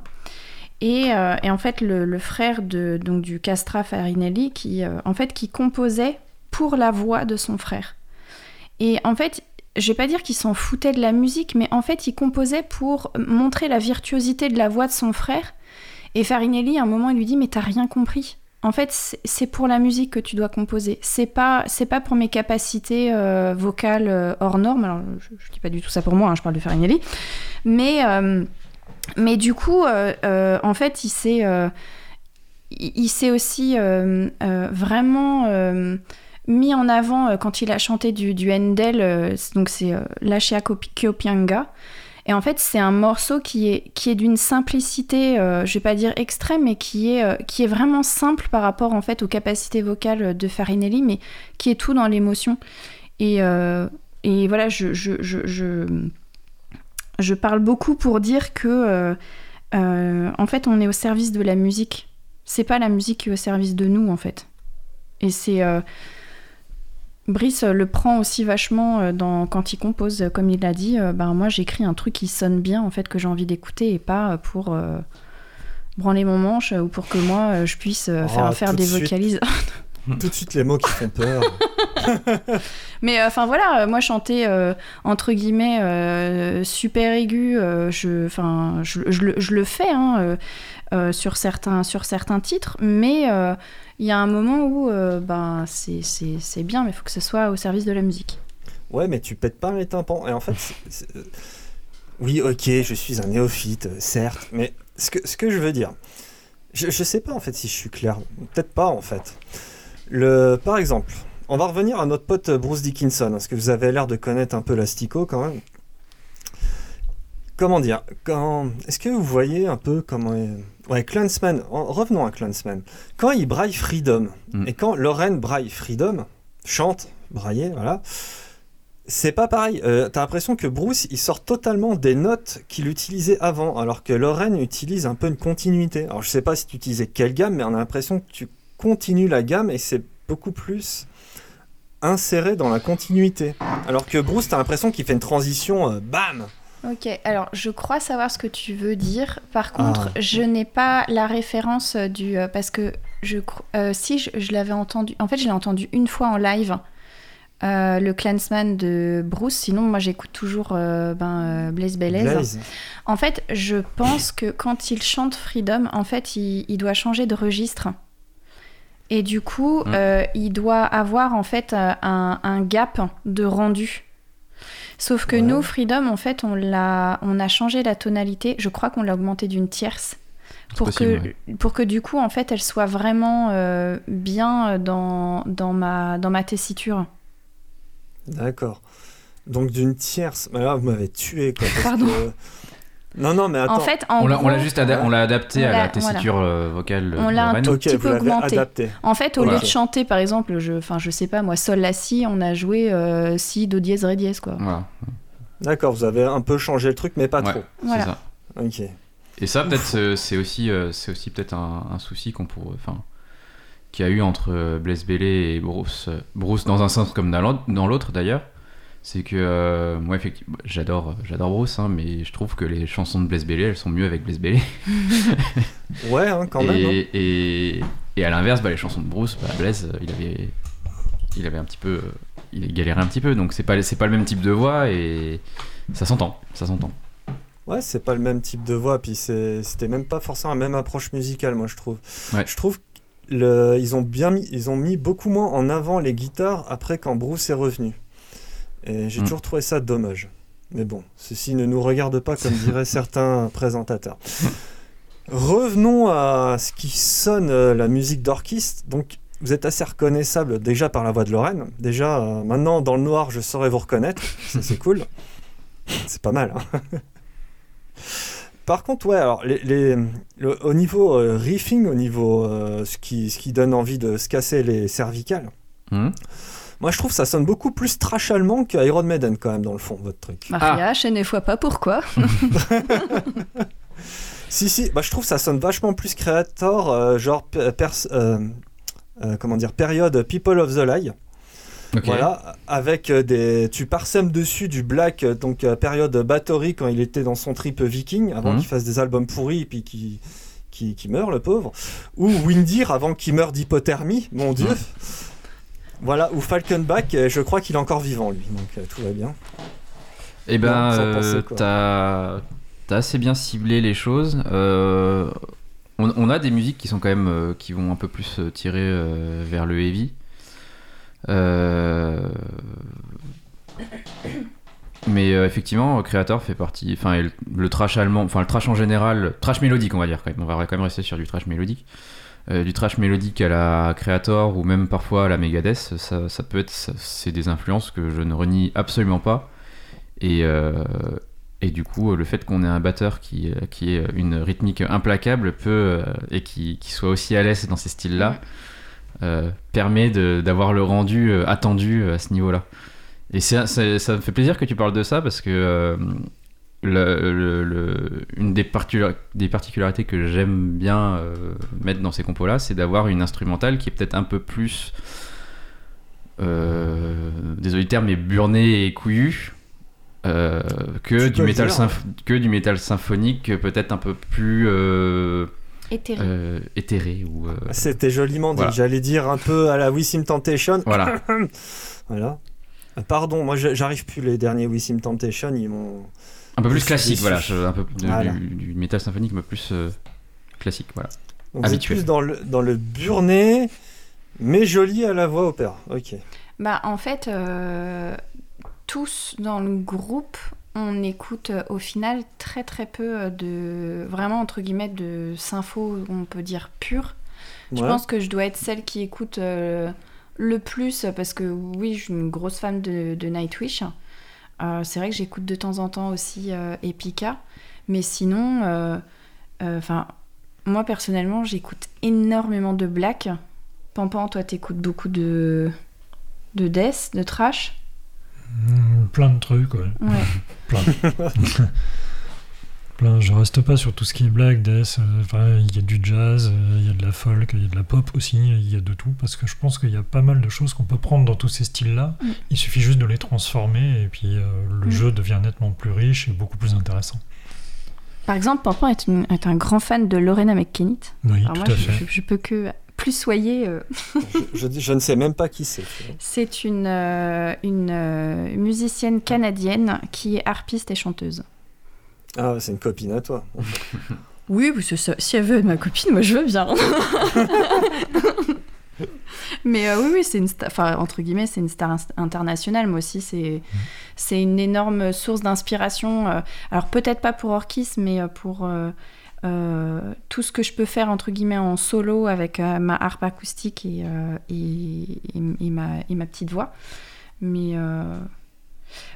Et, euh, et en fait, le, frère de, donc, du Castra Farinelli, qui, euh, en fait, qui composait pour la voix de son frère. Et en fait, je vais pas dire qu'il s'en foutait de la musique, mais en fait, il composait pour montrer la virtuosité de la voix de son frère. Et Farinelli, à un moment, il lui dit Mais t'as rien compris. En fait, c'est- pour la musique que tu dois composer. C'est pas, c'est pas pour mes capacités euh, vocales hors normes. Alors, je, je dis pas du tout ça pour moi, hein, je parle de Farinelli. Mais. Mais du coup, euh, euh, en fait, il s'est, euh, il, s'est aussi vraiment mis en avant quand il a chanté du, du Handel, donc c'est Lachia Kyopianga. Et en fait, c'est un morceau qui est, qui est d'une simplicité, je vais pas dire extrême, mais qui est, qui est vraiment simple par rapport en fait aux capacités vocales de Farinelli, mais qui est tout dans l'émotion. Et, et voilà, je, je, je parle beaucoup pour dire que, euh, euh, en fait, on est au service de la musique. C'est pas la musique qui est au service de nous, en fait. Et c'est. euh, Brice le prend aussi vachement dans, quand il compose, comme il l'a dit. euh, ben, moi, j'écris un truc qui sonne bien, en fait, que j'ai envie d'écouter et pas pour euh, branler mon manche ou pour que moi, je puisse euh, Oh, faire, des suite. vocalises. tout de suite les mots qui font peur Mais euh, enfin voilà, euh, moi chanter euh, entre guillemets super aigu, je, enfin je, je le- je le fais hein, sur certains sur certains titres, mais il y a un moment où ben c'est c'est- c'est bien, mais il faut que ce soit au service de la musique. Ouais, mais tu pètes pas les tympans. Et en fait, oui, ok, je suis un néophyte, certes, mais ce que, ce que je veux dire, je, je sais pas en fait si je suis clair. Peut-être pas en fait. Le, par exemple, on va revenir à notre pote Bruce Dickinson, parce que vous avez l'air de connaître un peu l'Astico quand même. comment dire quand... Est-ce que vous voyez un peu comment. Ouais, Clansman, en- revenons à Clansman. Quand il braille Freedom, Mm. et quand Lorraine braille Freedom, chante, brailler, voilà, c'est pas pareil. Euh, T'as l'impression que Bruce, il sort totalement des notes qu'il utilisait avant, alors que Lorraine utilise un peu une continuité. Alors je sais pas si tu utilisais quelle gamme, mais on a l'impression que tu continues la gamme et c'est beaucoup plus inséré dans la continuité. Alors que Bruce, t'as l'impression qu'il fait une transition, euh, bam Ok, alors je crois savoir ce que tu veux dire. Par contre, Ah. je n'ai pas la référence euh, du. euh, parce que je euh, si je, je l'avais entendu. En fait, je l'ai entendu une fois en live, euh, le Clansman de Bruce. Sinon, moi j'écoute toujours euh, ben, euh, Bayless. Blaze. En fait, je pense que quand il chante Freedom, en fait, il, il doit changer de registre. Et du coup, Mm. euh, il doit avoir en fait euh, un, un gap de rendu. Sauf que Ouais. nous, Freedom, en fait, on, l'a, on a changé la tonalité. Je crois qu'on l'a augmenté d'une tierce. Pour, possible, que, pour que du coup, en fait, elle soit vraiment euh, bien dans, dans, ma, dans ma tessiture. D'accord. Donc d'une tierce. Mais là, vous m'avez tué, quoi. parce Pardon. que- Non, non, mais attends. En fait, en On l'a on gros- l'a juste ada- on l'a adapté on à l'a- tessiture euh, vocale On l'a un Lorraine. tout ok, petit vous peu l'avez augmenté. adapté. En fait, au Voilà. lieu de chanter, par exemple, je, enfin, je sais pas moi, sol la si, on a joué euh, si do dièse ré dièse quoi. Voilà, D'accord, vous avez un peu changé le truc, mais pas Ouais. trop. Voilà. c'est ça. Ok. Et ça, peut-être, c'est- c'est aussi, euh, c'est aussi peut-être un, un souci qu'on pourrait, enfin, qu'il y a eu entre euh, Blaise Bailey et Bruce, euh, Bruce dans un sens comme dans l'autre- dans l'autre d'ailleurs. C'est que euh, moi, effectivement, j'adore, j'adore Bruce, hein, mais je trouve que les chansons de Blaise Bailey, elles sont mieux avec Blaise Bailey. Ouais, hein, quand même. hein. et, et, à l'inverse, bah, les chansons de Bruce, bah, Blaise, euh, il avait, il avait un petit peu, euh, il galérait un petit peu, donc c'est pas, c'est pas le même type de voix et ça s'entend, ça s'entend. Ouais, c'est pas le même type de voix, puis c'est- c'était même pas forcément la même approche musicale, moi, je trouve. Ouais. Je trouve qu'ils ont bien mis, ils ont mis beaucoup moins en avant les guitares après quand Bruce est revenu. Et j'ai Mm. toujours trouvé ça dommage. Mais bon, ceci ne nous regarde pas comme diraient certains présentateurs. Revenons à ce qui sonne euh, la musique d'orchestre. Donc, vous êtes assez reconnaissable déjà par la voix de Lorraine. Déjà, euh, maintenant, dans le noir, je saurais vous reconnaître. Ça, c'est cool. C'est pas mal. hein. Par contre, ouais, alors, les, les- le- au niveau euh, riffing, au niveau euh, ce, qui, ce qui donne envie de se casser les cervicales, Hum moi je trouve ça sonne beaucoup plus trash allemand que Iron Maiden quand même dans le fond, votre truc. Maria, je ne vois pas pourquoi. Si, si, bah, je trouve ça sonne vachement plus créateur, euh, genre euh, euh, comment dire, période People of the Lie. Voilà, avec euh, des. Tu parsèmes dessus du black, donc euh, période Bathory quand il était dans son trip viking, avant Mhm. qu'il fasse des albums pourris et puis qu'il qui, qui meurt, le pauvre. Ou Windir avant qu'il meure d'hypothermie, mon dieu. Voilà, ou Falkenbach, euh, je crois qu'il est encore vivant lui, donc euh, tout va bien. Eh ben, euh, t'as assez bien ciblé les choses. Euh, on, on a des musiques qui sont quand même euh, qui vont un peu plus tirer vers le heavy. Mais effectivement, Creator fait partie. Enfin, le trash allemand, enfin le trash en général, trash mélodique, on va dire quand même. On va quand même rester sur du trash mélodique. Euh, du trash mélodique à la Creator ou même parfois à la Megadeth, ça, ça peut être, c'est des influences que je ne renie absolument pas. Et, euh, et du coup, le fait qu'on ait un batteur qui, qui ait une rythmique implacable peut, euh, et qui, qui soit aussi à l'aise dans ces styles-là euh, permet d'avoir le rendu attendu à ce niveau-là. Et ça me fait plaisir que tu parles de ça parce que le- le- le- une des, particula- des particularités que j'aime bien euh, mettre dans ces compos-là, c'est d'avoir une instrumentale qui est peut-être un peu plus, euh, désolé du terme, mais burnée et couillue. euh, que, du le métal que du métal symphonique peut-être un peu plus euh, Éthéré. euh, éthéré ou euh, C'était joliment dit, Voilà. j'allais dire un peu à la Wissim Temptation. voilà Voilà. Pardon, moi j'arrive plus les derniers Wissim Temptation, ils m'ont. Un peu plus classique voilà un peu de- Voilà. du, du métal symphonique mais plus euh, classique voilà Donc vous êtes Habituel. plus dans le, dans le burné, mais joli à la voix opéra. Ok. Bah, en fait, euh, tous dans le groupe, on écoute euh, au final très très peu de. Vraiment, entre guillemets, de sympho, on peut dire pure. Je pense que je dois être celle qui écoute euh, le plus parce que oui, je suis une grosse fan de, de Nightwish. Euh, c'est vrai que j'écoute de temps en temps aussi euh, Epica, mais sinon, euh, euh, enfin, moi personnellement, j'écoute énormément de black. Pampan, toi, t'écoutes beaucoup de de death, de trash. Hmm, plein de trucs, ouais. Ouais. Plein. Plein. Je reste pas sur tout ce qui est black, death. euh, enfin, il y a du jazz, euh, il y a de la folk, il y a de la pop aussi, il y a de tout. Parce que je pense qu'il y a pas mal de choses qu'on peut prendre dans tous ces styles-là. Mm. Il suffit juste de les transformer et puis euh, le Mm. jeu devient nettement plus riche et beaucoup plus intéressant. Par exemple, Pampan est, une- est un grand fan de Lorena McKennitt. Oui, Alors tout moi, à je, fait. je- je peux que plus soyer. euh, je, je- je ne sais même pas qui c'est. C'est une, euh, une euh, musicienne canadienne qui est harpiste et chanteuse. Ah, c'est une copine à toi. Oui, si elle veut être ma copine, moi je veux bien. Mais euh, oui, oui, c'est une star, enfin, entre c'est une star internationale. Moi aussi, c'est, une énorme source d'inspiration. euh, alors peut-être pas pour Orkis, mais euh, pour tout ce que je peux faire, en solo avec ma harpe acoustique et ma, et ma petite voix. Mais...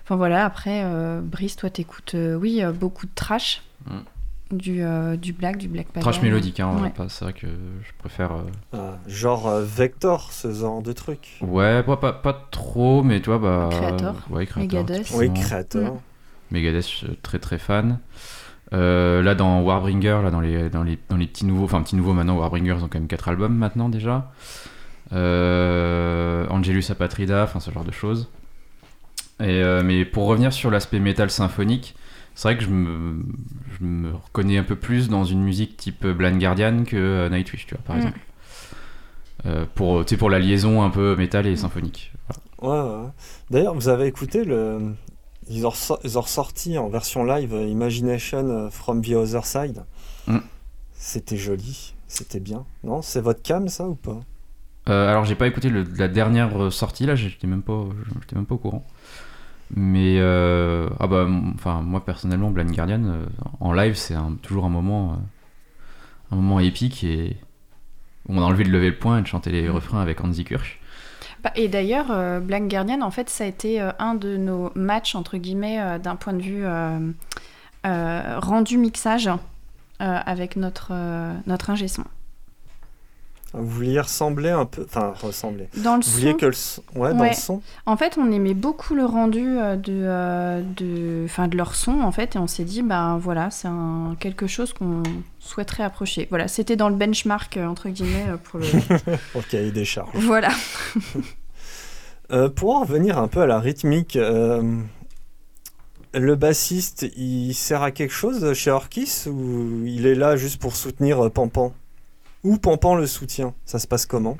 Enfin voilà, après, euh, Brice, toi, t'écoutes, euh, oui, euh, beaucoup de trash. Mm. Du, euh, du black, du black power. Trash mélodique, hein, Ouais. pas- c'est vrai que je préfère. euh, Ah, genre euh, Vector, ce genre de truc. Ouais, pas, pas, pas trop, mais tu vois, bah. Creator, Ouais, Creator. Megadeth. Oui, créateur. Megadeth, je suis très très fan. Euh, là, dans Warbringer, là, dans, les, dans, les, dans les petits nouveaux, enfin, petits nouveaux maintenant, Warbringer, ils ont quand même 4 albums maintenant déjà. Euh, Angelus Apatrida, enfin, ce genre de choses. Et, euh, mais pour revenir sur l'aspect métal symphonique, c'est vrai que je me, je me reconnais un peu plus dans une musique type Blind Guardian que euh, Nightwish, tu vois, par Mm. exemple. Euh, pour, tu sais, pour la liaison un peu métal et symphonique. Voilà. Ouais, ouais. D'ailleurs, vous avez écouté le. Ils ont, ils ont ressorti en version live Imagination from the Other Side. Mm. C'était joli, c'était bien. Non, c'est votre cam ça ou pas? Euh, alors j'ai pas écouté le- la dernière sortie là, j'étais même pas, j'étais même pas au courant. Mais euh, ah bah, enfin moi personnellement, Blind Guardian euh, en live c'est toujours un moment, euh, un moment épique et où on a envie de lever le poing et de chanter les refrains avec Andy Kirsch. Bah, et d'ailleurs, Black Guardian, en fait, ça a été un de nos matchs, entre guillemets, d'un point de vue rendu mixage avec notre, notre ingé son. Vous vouliez ressembler un peu. Enfin, ressembler. Dans le Vous vouliez son, que le son. Ouais, dans le son. en fait, on aimait beaucoup le rendu euh, de, euh, de, enfin, de leur son, en fait, et on s'est dit, bah voilà, c'est un, quelque chose qu'on souhaiterait approcher. Voilà, c'était dans le benchmark, euh, entre guillemets, pour le... Pour le cahier des charges. voilà. Euh, pour en revenir un peu à la rythmique, euh, le bassiste, il sert à quelque chose chez Orkis ou il est là juste pour soutenir Pampan Ou Pampan le soutient? Ça se passe comment?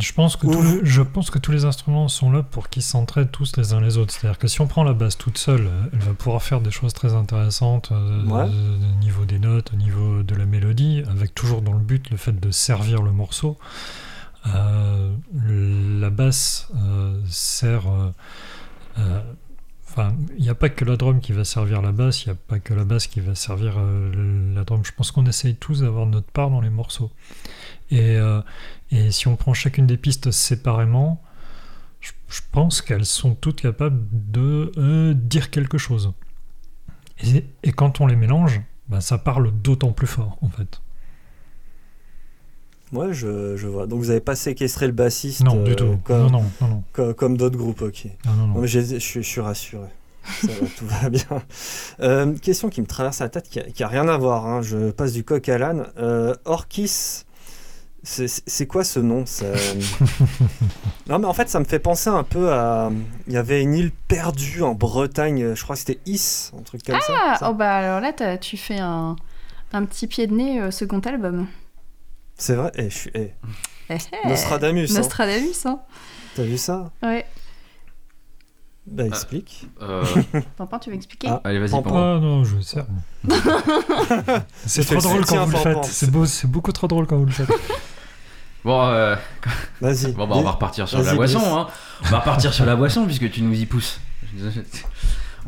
Je pense, que tous les- je pense que tous les instruments sont là pour qu'ils s'entraident tous les uns les autres. C'est-à-dire que si on prend la basse toute seule, euh, elle va pouvoir faire des choses très intéressantes euh, Ouais. au niveau des notes, au niveau de la mélodie, avec toujours dans le but le fait de servir le morceau. Euh, la basse euh, sert. Enfin, il n'y a pas que la drum qui va servir la basse, il n'y a pas que la basse qui va servir euh, la drum. Je pense qu'on essaye tous d'avoir notre part dans les morceaux. Et, euh, si on prend chacune des pistes séparément, je, pense qu'elles sont toutes capables de euh, dire quelque chose. Et, et quand on les mélange, ben, ça parle d'autant plus fort, en fait. Ouais, je, je vois. Donc vous n'avez pas séquestré le bassiste Non, euh, du tout. comme, Non, non, non, non. co- comme d'autres groupes, ok. Non, non, non. Non, mais j'ai- je, suis- rassuré. Ça va, tout va bien. Euh, question qui me traverse la tête, qui a, qui a rien à voir. hein. Je passe du coq à l'âne. Euh, Orkis, c'est- quoi ce nom ça... Non, mais en fait, ça me fait penser un peu à. Il y avait une île perdue en Bretagne. Je crois que c'était Is, un truc comme Ah, ça. oh bah alors là, tu fais un, un petit pied de nez euh, second album. C'est vrai. Eh, je suis. eh, Eh, eh. Nostradamus. hein. Nostradamus, hein. T'as vu ça? Ouais. Bah, explique. Euh, Pampan, tu veux expliquer? Ah. allez, vas-y. Pampan. Ah non, je sers. c'est Je fais trop drôle le quand vous le faites. C'est beau, c'est beaucoup trop drôle quand vous le faites. Bon, euh, Vas-y. bon bah, on va repartir sur la Vas-y, boisson. Brice. Hein. On va repartir sur la boisson puisque tu nous y pousses.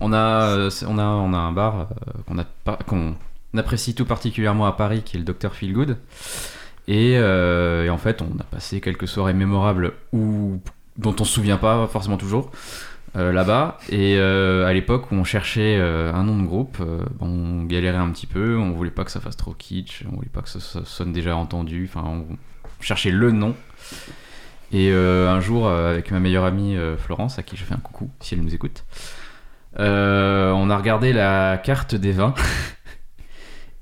On a, euh, c'est- on a, on a un bar euh, qu'on a pas- qu'on apprécie tout particulièrement à Paris qui est le Dr Feelgood. Et, euh, et en fait, on a passé quelques soirées mémorables dont on se souvient pas forcément toujours. euh, là-bas. Et euh, à l'époque où on cherchait un nom de groupe, on galérait un petit peu. On voulait pas que ça fasse trop kitsch. On voulait pas que ça, ça sonne déjà entendu. Enfin, on cherchait le nom. Et un jour, avec ma meilleure amie Florence, à qui je fais un coucou si elle nous écoute, on a regardé la carte des vins.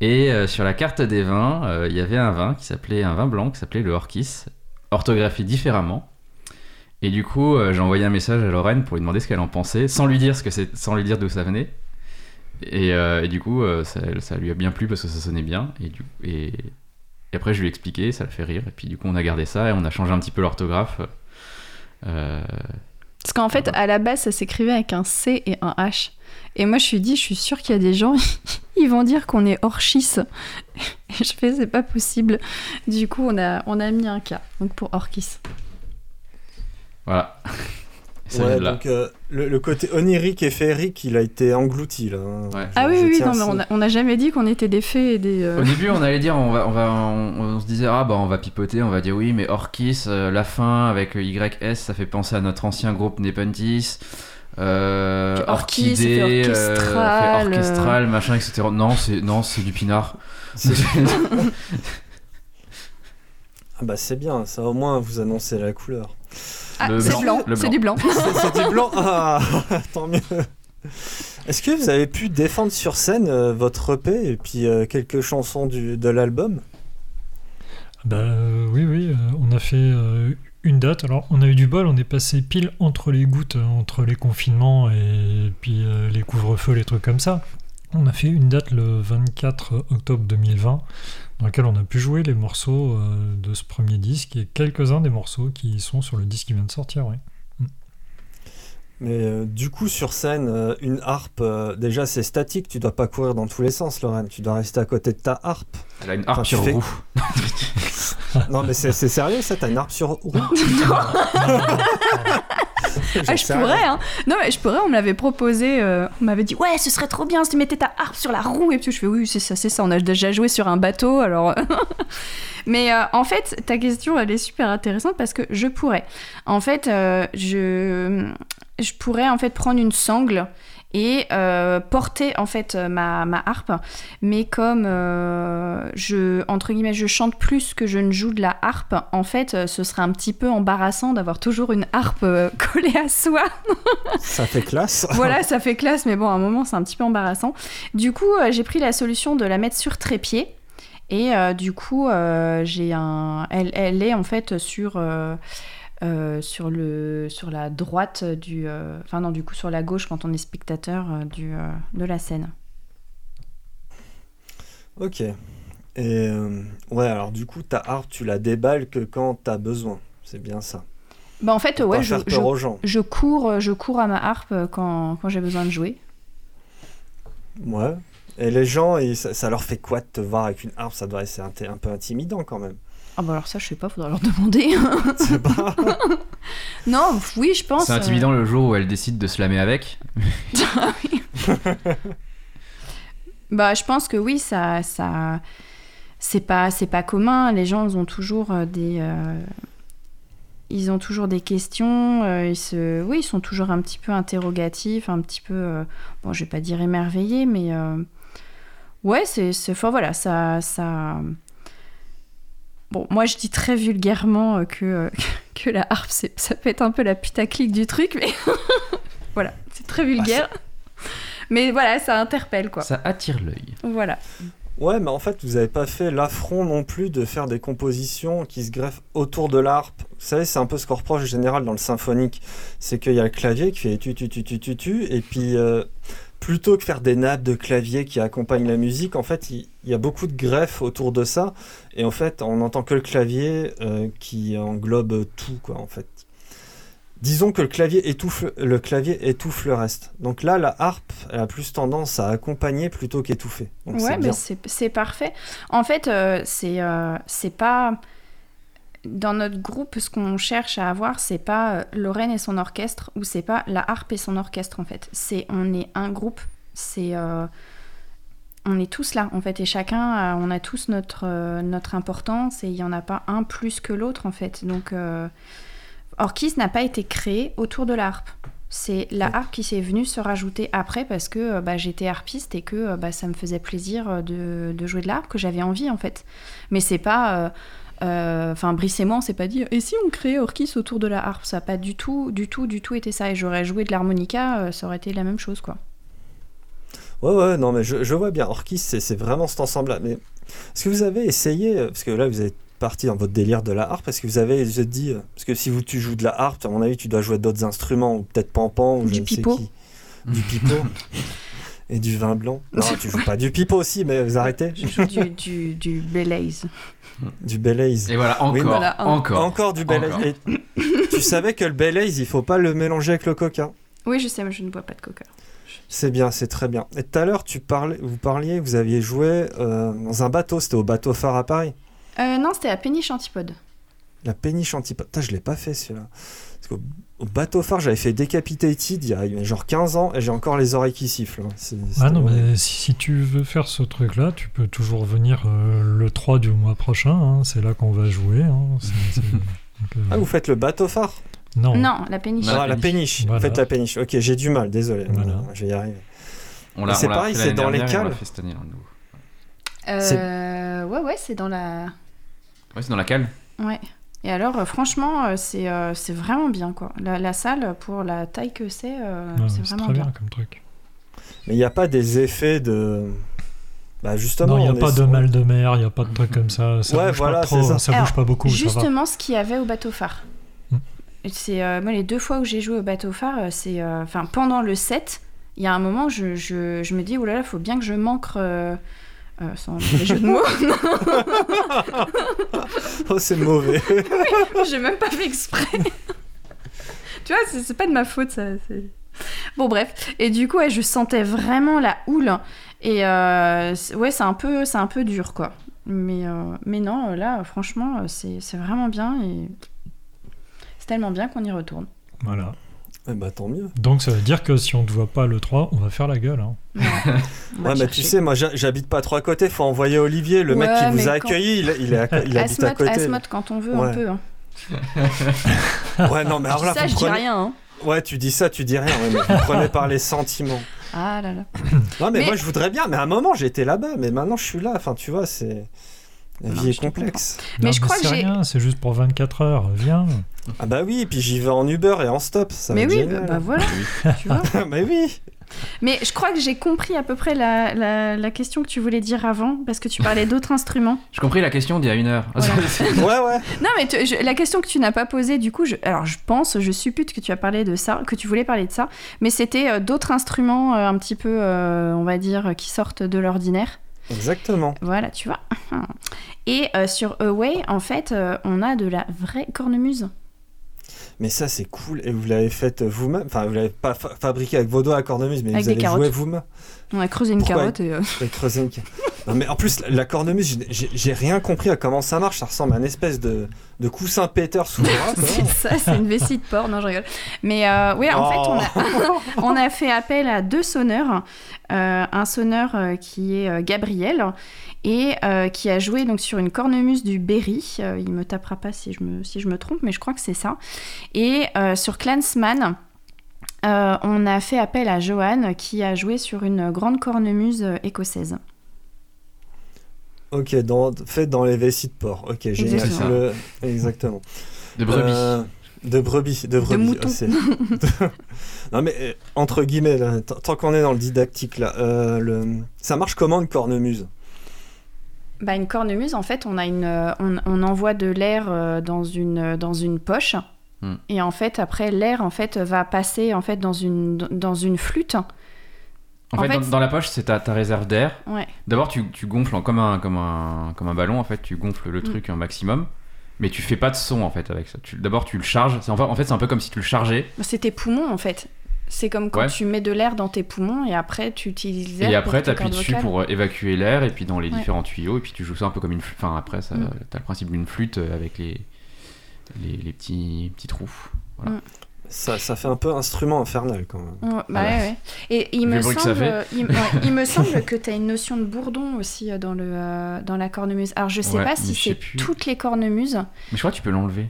Et euh, sur la carte des vins, euh, il y avait un vin qui s'appelait un vin blanc qui s'appelait le Orkis, orthographié différemment. Et du coup, euh, j'ai envoyé un message à Lorraine pour lui demander ce qu'elle en pensait, sans lui dire ce que c'est, sans lui dire d'où ça venait. Et, du coup, ça, lui a bien plu parce que ça sonnait bien. Et, après, je lui ai expliqué, ça l'a fait rire. Et puis du coup, on a gardé ça et on a changé un petit peu l'orthographe. Parce qu'en fait, à la base, ça s'écrivait avec un C et un H. Et moi, je suis dit, je suis sûre qu'il y a des gens, ils vont dire qu'on est Orchis. Et je fais, c'est pas possible. Du coup, on a, on a mis un K, donc pour Orchis. voilà. Ouais, donc euh, le, le côté onirique et féerique, il a été englouti là. hein. Ouais. Ah oui, oui, non, mais on a, on a jamais dit qu'on était des fées et des. euh, Au début, on allait dire, on va, on va, on, on se disait, ah bah on va pipoter, on va dire oui, mais Orkis, euh, la fin avec YS, ça fait penser à notre ancien groupe Nepentis. Euh, fait Orchidée, euh, orchestral, fait orchestral, machin, etc. Non, c'est non, c'est du pinard. Ah bah c'est bien, ça au moins vous annoncez la couleur. Ah, c'est blanc, blanc, c'est du blanc. C'est c'est du blanc Ah, tant mieux. Est-ce que vous avez pu défendre sur scène euh, votre EP et puis euh, quelques chansons du, de l'album? Bah euh, oui, oui, euh, on a fait euh, une date. Alors on a eu du bol, on est passé pile entre les gouttes, euh, entre les confinements et puis euh, les couvre-feux, les trucs comme ça. On a fait une date le 24 octobre 2020 dans laquelle on a pu jouer les morceaux euh, de ce premier disque et quelques-uns des morceaux qui sont sur le disque qui vient de sortir. Ouais. Mais euh, du coup sur scène, euh, une harpe, euh, déjà c'est statique, tu dois pas courir dans tous les sens Lorraine, tu dois rester à côté de ta harpe. Elle a une harpe sur fais- roue. non mais c'est c'est sérieux ça, t'as une harpe sur roue Ah, je pourrais, rien. hein. Non, mais je pourrais, on me l'avait proposé. euh, on m'avait dit, ouais, ce serait trop bien si tu mettais ta harpe sur la roue. Et puis je fais, oui, c'est ça, c'est ça. On a déjà joué sur un bateau, alors. mais euh, en fait, ta question, elle est super intéressante parce que je pourrais. En fait, euh, je, je pourrais en fait prendre une sangle et euh, porter en fait euh, ma, ma harpe. Mais comme euh, je entre guillemets je chante plus que je ne joue de la harpe en fait ce serait un petit peu embarrassant d'avoir toujours une harpe collée à soi. Ça fait classe. voilà ça fait classe mais bon à un moment c'est un petit peu embarrassant. Du coup j'ai pris la solution de la mettre sur trépied. Et euh, du coup j'ai un elle, elle est en fait sur euh, sur, le, sur la droite du... euh, Enfin non, du coup sur la gauche quand on est spectateur euh, du, de la scène. Ok. Et ouais, alors du coup, ta harpe, tu la déballes que quand t'as besoin. C'est bien ça. Bah en fait, ouais, je, cours, je cours à ma harpe quand, quand j'ai besoin de jouer. Ouais. Et les gens, ça leur fait quoi de te voir avec une harpe? Ça doit être un, un peu intimidant quand même. Ah bah alors ça, je sais pas, faudra leur demander. C'est pas... non, oui, je pense. C'est intimidant le jour où elle décide de se lamer avec. euh, Bah, je pense que oui, ça, ça, c'est pas, c'est pas commun. Les gens, ils ont toujours euh, des, euh, ils ont toujours des questions. euh, ils se, oui, ils sont toujours un petit peu interrogatifs, un petit peu, euh, bon, je vais pas dire émerveillés, mais euh, ouais, c'est, c'est, enfin voilà, ça, ça. Bon, moi je dis très vulgairement euh, que, euh, que la harpe, c'est- ça peut être un peu la putaclic du truc, mais voilà, c'est très vulgaire. mais voilà, ça interpelle quoi. Ça attire l'œil. Voilà. Ouais, mais en fait, vous avez pas fait l'affront non plus de faire des compositions qui se greffent autour de l'harpe. Vous savez, c'est un peu ce qu'on reproche en général dans le symphonique. C'est qu'il y a le clavier qui fait tu tu tu tu tu tu, et puis euh, plutôt que faire des nappes de clavier qui accompagnent la musique, en fait, il, il y a beaucoup de greffes autour de ça, et en fait, on n'entend que le clavier euh, qui englobe tout, quoi, en fait. Disons que le clavier étouffe le clavier étouffe le reste. Donc là, la harpe, elle a plus tendance à accompagner plutôt qu'étouffer. Donc ouais, mais c'est parfait. En fait, euh, c'est euh, c'est pas. Dans notre groupe, ce qu'on cherche à avoir, c'est pas euh, Lorraine et son orchestre ou c'est pas la harpe et son orchestre en fait. C'est on est un groupe, c'est euh, on est tous là en fait et chacun a- on a tous notre euh, notre importance et il y en a pas un plus que l'autre en fait. Donc euh, Orchis n'a pas été créé autour de la harpe. C'est la harpe qui s'est venue se rajouter après parce que euh, bah, j'étais harpiste et que euh, bah, ça me faisait plaisir euh, de, de jouer de la harpe, que j'avais envie en fait. Mais c'est pas. Euh, euh, Enfin, Brice et moi, on s'est pas dit et si on créait Orchis autour de la harpe? Ça a pas du tout, du tout, du tout été ça. Et j'aurais joué de l'harmonica, euh, ça aurait été la même chose quoi. Ouais, ouais, non, mais je, je vois bien. Orchis, c'est vraiment cet ensemble-là. Mais est-ce que vous avez essayé, euh, parce que là, vous êtes parti dans votre délire de la harpe, est-ce que vous avez vous êtes dit, parce que si vous, tu joues de la harpe, à mon avis, tu dois jouer d'autres instruments, ou peut-être pampan, ou Du je ne sais pipeau. qui. Du pipeau. Et du vin blanc. Non, tu joues pas du pipeau aussi, mais vous arrêtez. Je joue du, du, du belaise. Du belaise. Et voilà, encore, Oui, voilà, un- encore. Encore du belaise. Encore. Et tu savais que le belaise, il faut pas le mélanger avec le coca. Oui, je sais, mais je ne bois pas de coca. C'est bien, c'est très bien. Et tout à l'heure, tu parlais, vous parliez, vous aviez joué euh, dans un bateau, c'était au bateau phare à Paris. Euh, non, c'était à Péniche Antipode. La péniche antipode. Putain, je l'ai pas fait celui-là. Parce bateau phare, j'avais fait Decapitated il y a il y a genre 15 ans et j'ai encore les oreilles qui sifflent. hein. Ah non, mais si, si tu veux faire ce truc-là, tu peux toujours venir euh, le 3 du mois prochain. hein, c'est là qu'on va jouer. hein, donc, euh, Ah, vous faites le bateau phare? Non. Non, la Péniche. Non. Ah, la péniche. Voilà. Vous faites la péniche. Ok, j'ai du mal, désolé. Voilà. Euh, Je vais y arriver. On l'a C'est pareil, c'est dans les cales fait cette année, là, nous. Euh, ouais, ouais, c'est dans la. Ouais, c'est dans la cale. Ouais. Et alors, euh, franchement, euh, c'est euh, c'est vraiment bien, quoi. La, la salle, pour la taille que c'est, Ouais, c'est c'est vraiment très bien. bien comme truc. Mais il n'y a pas des effets de. Bah, justement. Non, il n'y a pas de sur- mal de mer, il n'y a pas de trucs comme ça. Ça Ouais, bouge voilà, pas trop, c'est ça. ça bouge Alors, pas beaucoup. ça va. Justement, ce qu'il y avait au bateau phare. Hmm. C'est euh, moi les deux fois où j'ai joué au bateau phare, c'est euh, enfin pendant le set, il y a un moment je, je, je me dis oh là là, faut bien que je manque euh, euh, sans les jeux de mots. Oh, c'est mauvais. j'ai même pas fait exprès. tu vois, c'est pas de ma faute ça. c'est- Bon bref, et du coup ouais, je sentais vraiment la houle et euh, c'est- ouais c'est un peu c'est un peu dur quoi. Mais euh, mais non là franchement c'est c'est vraiment bien et c'est tellement bien qu'on y retourne. Voilà. Eh bah, tant mieux. Donc ça veut dire que si on ne te voit pas le 3, on va faire la gueule. hein. Ouais, mais tu sais, moi j'ha- j'habite pas trop à côté, faut envoyer Olivier, le mec qui vous a quand- accueilli, il, il, est à- il habite à côté. Asmod, quand on veut, Ouais. on peut. Hein. Ouais, non, mais alors là, ça, je dis rien. Hein. Ouais, tu dis ça, tu dis rien, ouais, mais vous prenez par les sentiments. Ah là là. Non, mais, Mais- moi je voudrais bien, mais à un moment j'étais là-bas, mais maintenant je suis là, enfin tu vois, c'est. La Non, vie est complexe. Mais Non, je crois que j'ai- rien, c'est juste pour 24 heures. Viens. Ah bah oui, et puis j'y vais en Uber et en stop, ça Mais va oui, être bah, bah voilà. tu vois. mais oui Mais je crois que j'ai compris à peu près la, la, la question que tu voulais dire avant, parce que tu parlais d'autres instruments. J'ai compris la question d'il y a une heure. Voilà. Ouais, ouais. Non, mais tu- je- la question que tu n'as pas posée, du coup, je, alors je pense, je suppute que tu as parlé de ça, que tu voulais parler de ça, mais c'était euh, d'autres instruments euh, un petit peu, euh, on va dire, qui sortent de l'ordinaire. Exactement. Voilà, tu vois. Et euh, sur Away, en fait, euh, on a de la vraie cornemuse. Mais ça c'est cool, et vous l'avez fait vous-même, enfin vous l'avez pas fa- fabriqué avec vos doigts à cornemuse, mais Avec vous avez carottes. joué vous-même. On a creusé une Pourquoi carotte et. euh, creusé une Non mais en plus la cornemuse, j'ai- rien compris à comment ça marche, ça ressemble à une espèce de, de coussin péteur sous le bras. c'est ça, c'est une vessie de porc. Non, je rigole. Mais euh, oui, en fait, on a, on a fait appel à deux sonneurs. Euh, un sonneur euh, qui est euh, Gabriel et euh, qui a joué donc sur une cornemuse du Berry. Euh, il me tapera pas si je me, si je me trompe, mais je crois que c'est ça. Et euh, sur Clansman, euh, on a fait appel à Johan qui a joué sur une grande cornemuse écossaise. Ok, dans, fait dans les vessies de porc. Ok, génial. Exactement. Le- Exactement. De brebis. Euh, de brebis, de brebis. mouton. ah, c'est- non mais euh, entre guillemets, là, tant qu'on est dans le didactique là, euh, le... ça marche comment une cornemuse? Bah, une cornemuse, en fait, on, a une, euh, on, on envoie de l'air dans une, dans une poche. Hmm. Et en fait, après, l'air en fait, va passer en fait, dans, une, dans une flûte. En, en fait, fait, dans, dans la poche, c'est ta, ta réserve d'air. Ouais. D'abord, tu, tu gonfles comme, un, comme, un, comme un ballon, en fait, tu gonfles le Mm. truc un maximum. Mais tu fais pas de son, en fait, avec ça. Tu- D'abord, tu le charges. C'est- En fait, c'est un peu comme si tu le chargeais. C'est tes poumons, en fait. C'est comme quand Ouais. tu mets de l'air dans tes poumons et après, tu utilises l'air Et après, t'appuies cordes dessus pour euh, évacuer l'air, et puis dans les Ouais. différents tuyaux, et puis tu joues ça un peu comme une flûte. Enfin, après, ça, Mm. t'as le principe d'une flûte euh, avec les, les, les petits, petits trous. Ça, ça fait un peu instrument infernal quand même. Ouais, bah Voilà. ouais, ouais. Et il me, semble, il, ouais, il me semble que tu as une notion de bourdon aussi euh, dans, le, euh, dans la cornemuse. Alors je sais Ouais, pas si c'est toutes les cornemuses. Mais je crois que tu peux l'enlever.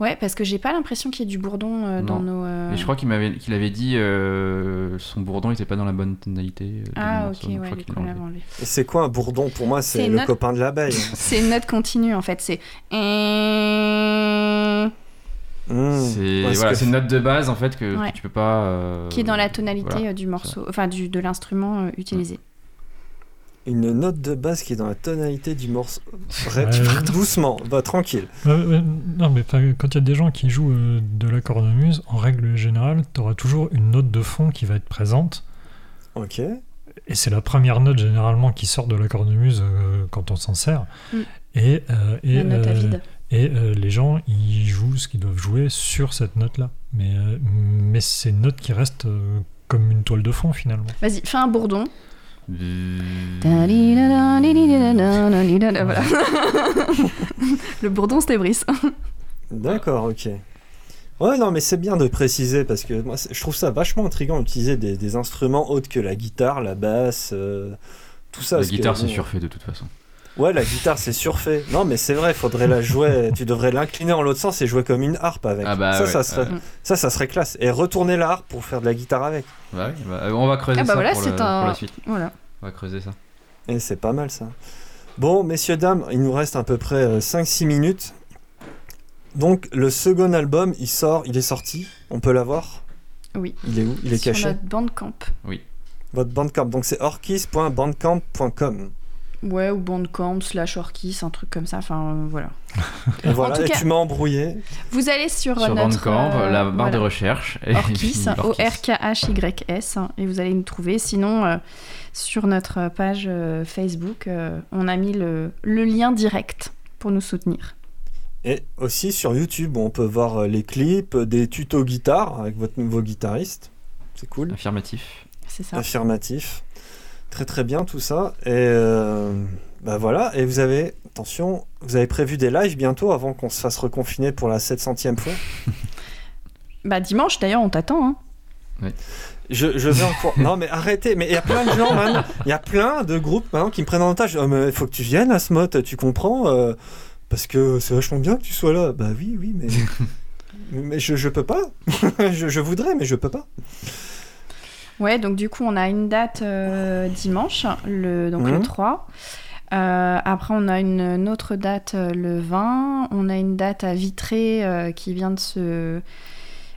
Ouais, parce que j'ai pas l'impression qu'il y ait du bourdon euh, dans nos. euh, Et je crois qu'il m'avait qu'il avait dit euh, son bourdon n'était pas dans la bonne tonalité. euh, Ah, ok, ouais. Et c'est quoi un bourdon Pour moi, c'est C'est le notre- copain de l'abeille. C'est une note continue en fait, c'est. Hmm. C'est voilà, que- c'est une note de base en fait que, que Ouais. tu peux pas. euh, qui est dans la tonalité voilà. euh, du morceau, enfin du, de l'instrument euh, utilisé. Une note de base qui est dans la tonalité du morceau. Ouais. Doucement, va tranquille. Non, mais quand il y a des gens qui jouent euh, de la cornemuse, en règle générale, tu auras toujours une note de fond qui va être présente. Ok. Et c'est la première note généralement qui sort de la cornemuse euh, quand on s'en sert. Mm. Et, euh, et, La note à euh, vide. Et euh, les gens, ils jouent ce qu'ils doivent jouer sur cette note-là. Mais, euh, mais c'est une note qui reste euh, comme une toile de fond finalement. Vas-y, fais un bourdon. Voilà. Le bourdon, c'était Brice. D'accord, ok. Ouais, non, mais c'est bien de préciser parce que moi, je trouve ça vachement intriguant d'utiliser des, des instruments autres que la guitare, la basse, euh, tout ça. La que, guitare c'est bon, surfait de toute façon. Ouais, la guitare, c'est surfait. Non, mais c'est vrai, faudrait la jouer. tu devrais l'incliner en l'autre sens et jouer comme une harpe avec. Ah bah ça, ouais, ça, serait, ouais. ça, ça serait classe. Et retourner la harpe pour faire de la guitare avec. Bah oui, bah, euh, on va creuser Ah bah ça voilà, pour, c'est le- un- pour la suite. Voilà. On va creuser ça. Et c'est pas mal ça. Bon, messieurs, dames, il nous reste à peu près euh, 5-6 minutes. Donc, le second album, il sort, il est sorti. On peut l'avoir Oui. Il est où? Il est Sur caché? Notre bandcamp. Votre bandcamp. Donc, c'est orkis.bandcamp.com. Ouais, ou bandcamp, slash orkis, un truc comme ça. Enfin, euh, voilà. Voilà, tout et cas- tu m'as embrouillé. Vous allez sur, Sur notre. Bandcamp, euh, la barre voilà. de recherche. et Orkis. O-R-K-H-Y-S, hein, et vous allez nous trouver. Sinon, euh, sur notre page euh, Facebook, euh, on a mis le, le lien direct pour nous soutenir. Et aussi sur YouTube, on peut voir les clips, des tutos guitare avec votre nouveau guitariste. C'est cool. Affirmatif. C'est ça. Affirmatif. Très très bien tout ça. Et euh, bah voilà. Et vous avez, attention, vous avez prévu des lives bientôt avant qu'on se fasse reconfiner pour la 700e fois Bah, dimanche, d'ailleurs, on t'attend. Hein. je, je vais en cours. Non mais arrêtez. Mais il y a plein de gens maintenant. Il y a plein de groupes maintenant qui me prennent en otage. Oh, mais il faut que tu viennes, Asmot, tu comprends euh, Parce que c'est vachement bien que tu sois là. Bah oui, oui, mais. mais je, je peux pas. je, je voudrais, mais je peux pas. Ouais, donc du coup, on a une date euh, dimanche, le, donc le Mhm. 3. Euh, après, on a une, une autre date euh, le 20. On a une date à Vitré euh, qui vient de se,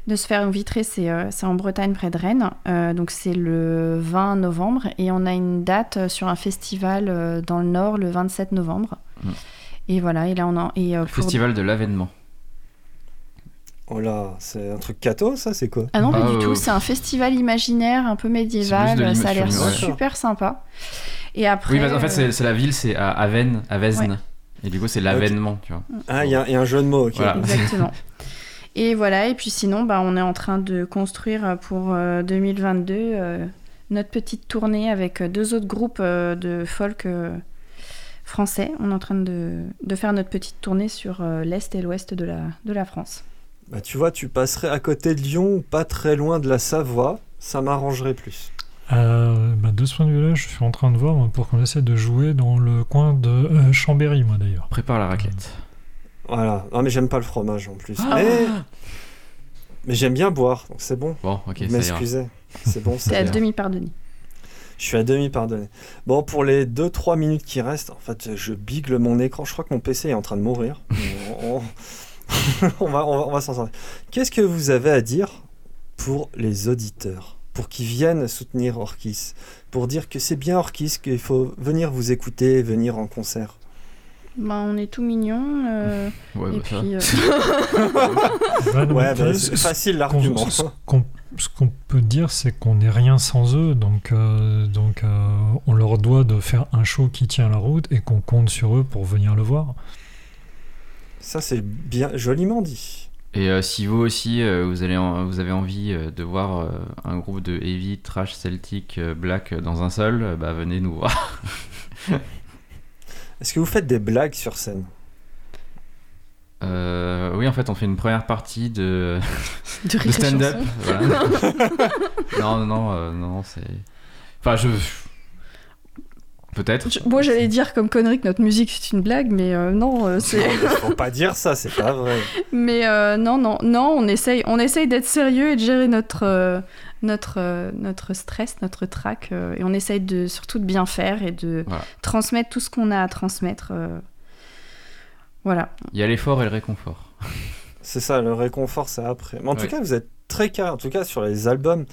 de se faire. Une Vitré, c'est euh, c'est en Bretagne, près de Rennes. Euh, donc, c'est le 20 novembre. Et on a une date sur un festival euh, dans le Nord le 27 novembre. Mhm. Et voilà, et là, on a. Et, euh, pour- Festival de l'avènement. Oh là, c'est un truc cato, ça, c'est quoi Ah non, pas Ah, du euh, tout. C'est un festival imaginaire un peu médiéval. De Ça a l'air ouais. super sympa. Et après. Oui, parce en fait, euh, c'est c'est la ville, c'est à Aven, à Vesne. Ouais. Et du coup, c'est l'avènement, tu vois. Ah, il y, a il y a un jeu de mots, ok. Voilà. Exactement. Et voilà, et puis sinon, bah, on est en train de construire pour euh, 2022 euh, notre petite tournée avec euh, deux autres groupes euh, de folk euh, français. On est en train de, de faire notre petite tournée sur euh, l'Est et l'Ouest de la, de la France. Bah, tu vois, tu passerais à côté de Lyon ou pas très loin de la Savoie, ça m'arrangerait plus. Euh, bah, de ce point de vue-là, je suis en train de voir moi, pour qu'on essaie de jouer dans le coin de euh, Chambéry, moi d'ailleurs. Prépare la raclette. Voilà. Non, mais j'aime pas le fromage en plus. Ah. mais mais j'aime bien boire, donc c'est bon. Bon, ok. M'excusez. C'est bon, C'est ça à ira. demi pardonné. Je suis à demi pardonné. Bon, pour les 2-3 minutes qui restent, en fait, je bigle mon écran. Je crois que mon PC est en train de mourir. on, on- va, on va, on va s'en sortir. Qu'est-ce que vous avez à dire pour les auditeurs Pour qu'ils viennent soutenir Orkis Pour dire que c'est bien Orkis, qu'il faut venir vous écouter, venir en concert? Ben, on est tout mignons. euh, Ouais, et bah, puis, euh, Ouais, Ouais, bah, ce- c'est facile l'argument. Ce qu'on peut dire, c'est qu'on n'est rien sans eux, donc, euh, donc euh, on leur doit de faire un show qui tient la route et qu'on compte sur eux pour venir le voir. Ça, c'est bien joliment dit. Et euh, si vous aussi, euh, vous, allez en- vous avez envie euh, de voir euh, un groupe de heavy, trash, celtic, euh, black dans un seul, euh, bah venez nous voir. Est-ce que vous faites des blagues sur scène? Euh, oui, en fait, on fait une première partie de, stand-up. Voilà. non, non, non, euh, non, c'est. Enfin, je. Peut-être. Moi, j'allais dire comme connerie que notre musique c'est une blague, mais euh, non, euh, c'est. Faut pas dire ça, c'est pas vrai. mais euh, non, non, non, on essaye, on essaye d'être sérieux et de gérer notre euh, notre euh, notre stress, notre trac, euh, et on essaye de surtout de bien faire et de Voilà. transmettre tout ce qu'on a à transmettre. euh. Voilà. Il y a l'effort et le réconfort. C'est ça, le réconfort, c'est après. Mais en tout cas, vous êtes très carré. En tout cas, sur les albums,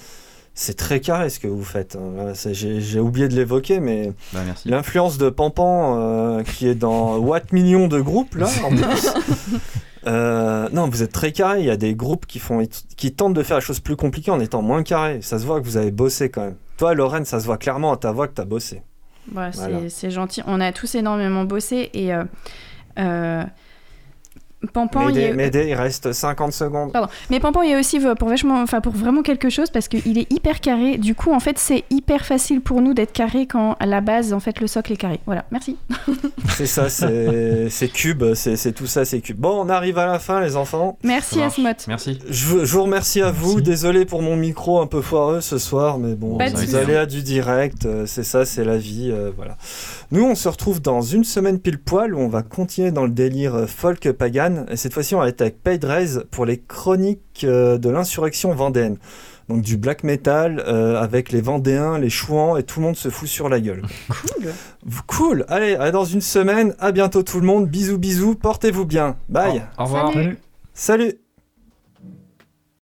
c'est très carré ce que vous faites. hein. J'ai oublié de l'évoquer, mais Bah, l'influence de Pampan, euh, qui est dans Watt Million de groupes, là, en plus. Euh, non, vous êtes très carré. Il y a des groupes qui, font, qui tentent de faire les choses plus compliquées en étant moins carré. Ça se voit que vous avez bossé quand même. Toi, Lorraine, ça se voit clairement à ta voix que tu as bossé. Voilà. c'est gentil. On a tous énormément bossé et euh, Pampan, il Médée, est- il reste 50 secondes. Pardon. Mais Pampan, il y a aussi euh, pour, vachement, enfin, pour vraiment quelque chose parce qu'il est hyper carré. Du coup, en fait, c'est hyper facile pour nous d'être carré quand à la base, en fait, le socle est carré. Voilà, merci. C'est ça, c'est c'est cube, c'est c'est tout ça, c'est cube. Bon, on arrive à la fin, les enfants. Merci Ça marche. Asmot. Merci. Je, vous- je vous remercie à vous. Désolé pour mon micro un peu foireux ce soir, mais bon, Pas les soucis. aléas du direct, euh, c'est ça, c'est la vie, euh, voilà. Nous, on se retrouve dans une semaine pile poil où on va continuer dans le délire folk pagan. Et cette fois-ci, on va être avec Paydrez pour les chroniques euh, de l'insurrection vendéenne. Donc du black metal euh, avec les Vendéens, les Chouans et tout le monde se fout sur la gueule. Cool. Cool. Allez, à dans une semaine. À bientôt tout le monde. Bisous, bisous. Portez-vous bien. Bye. Au revoir. Salut.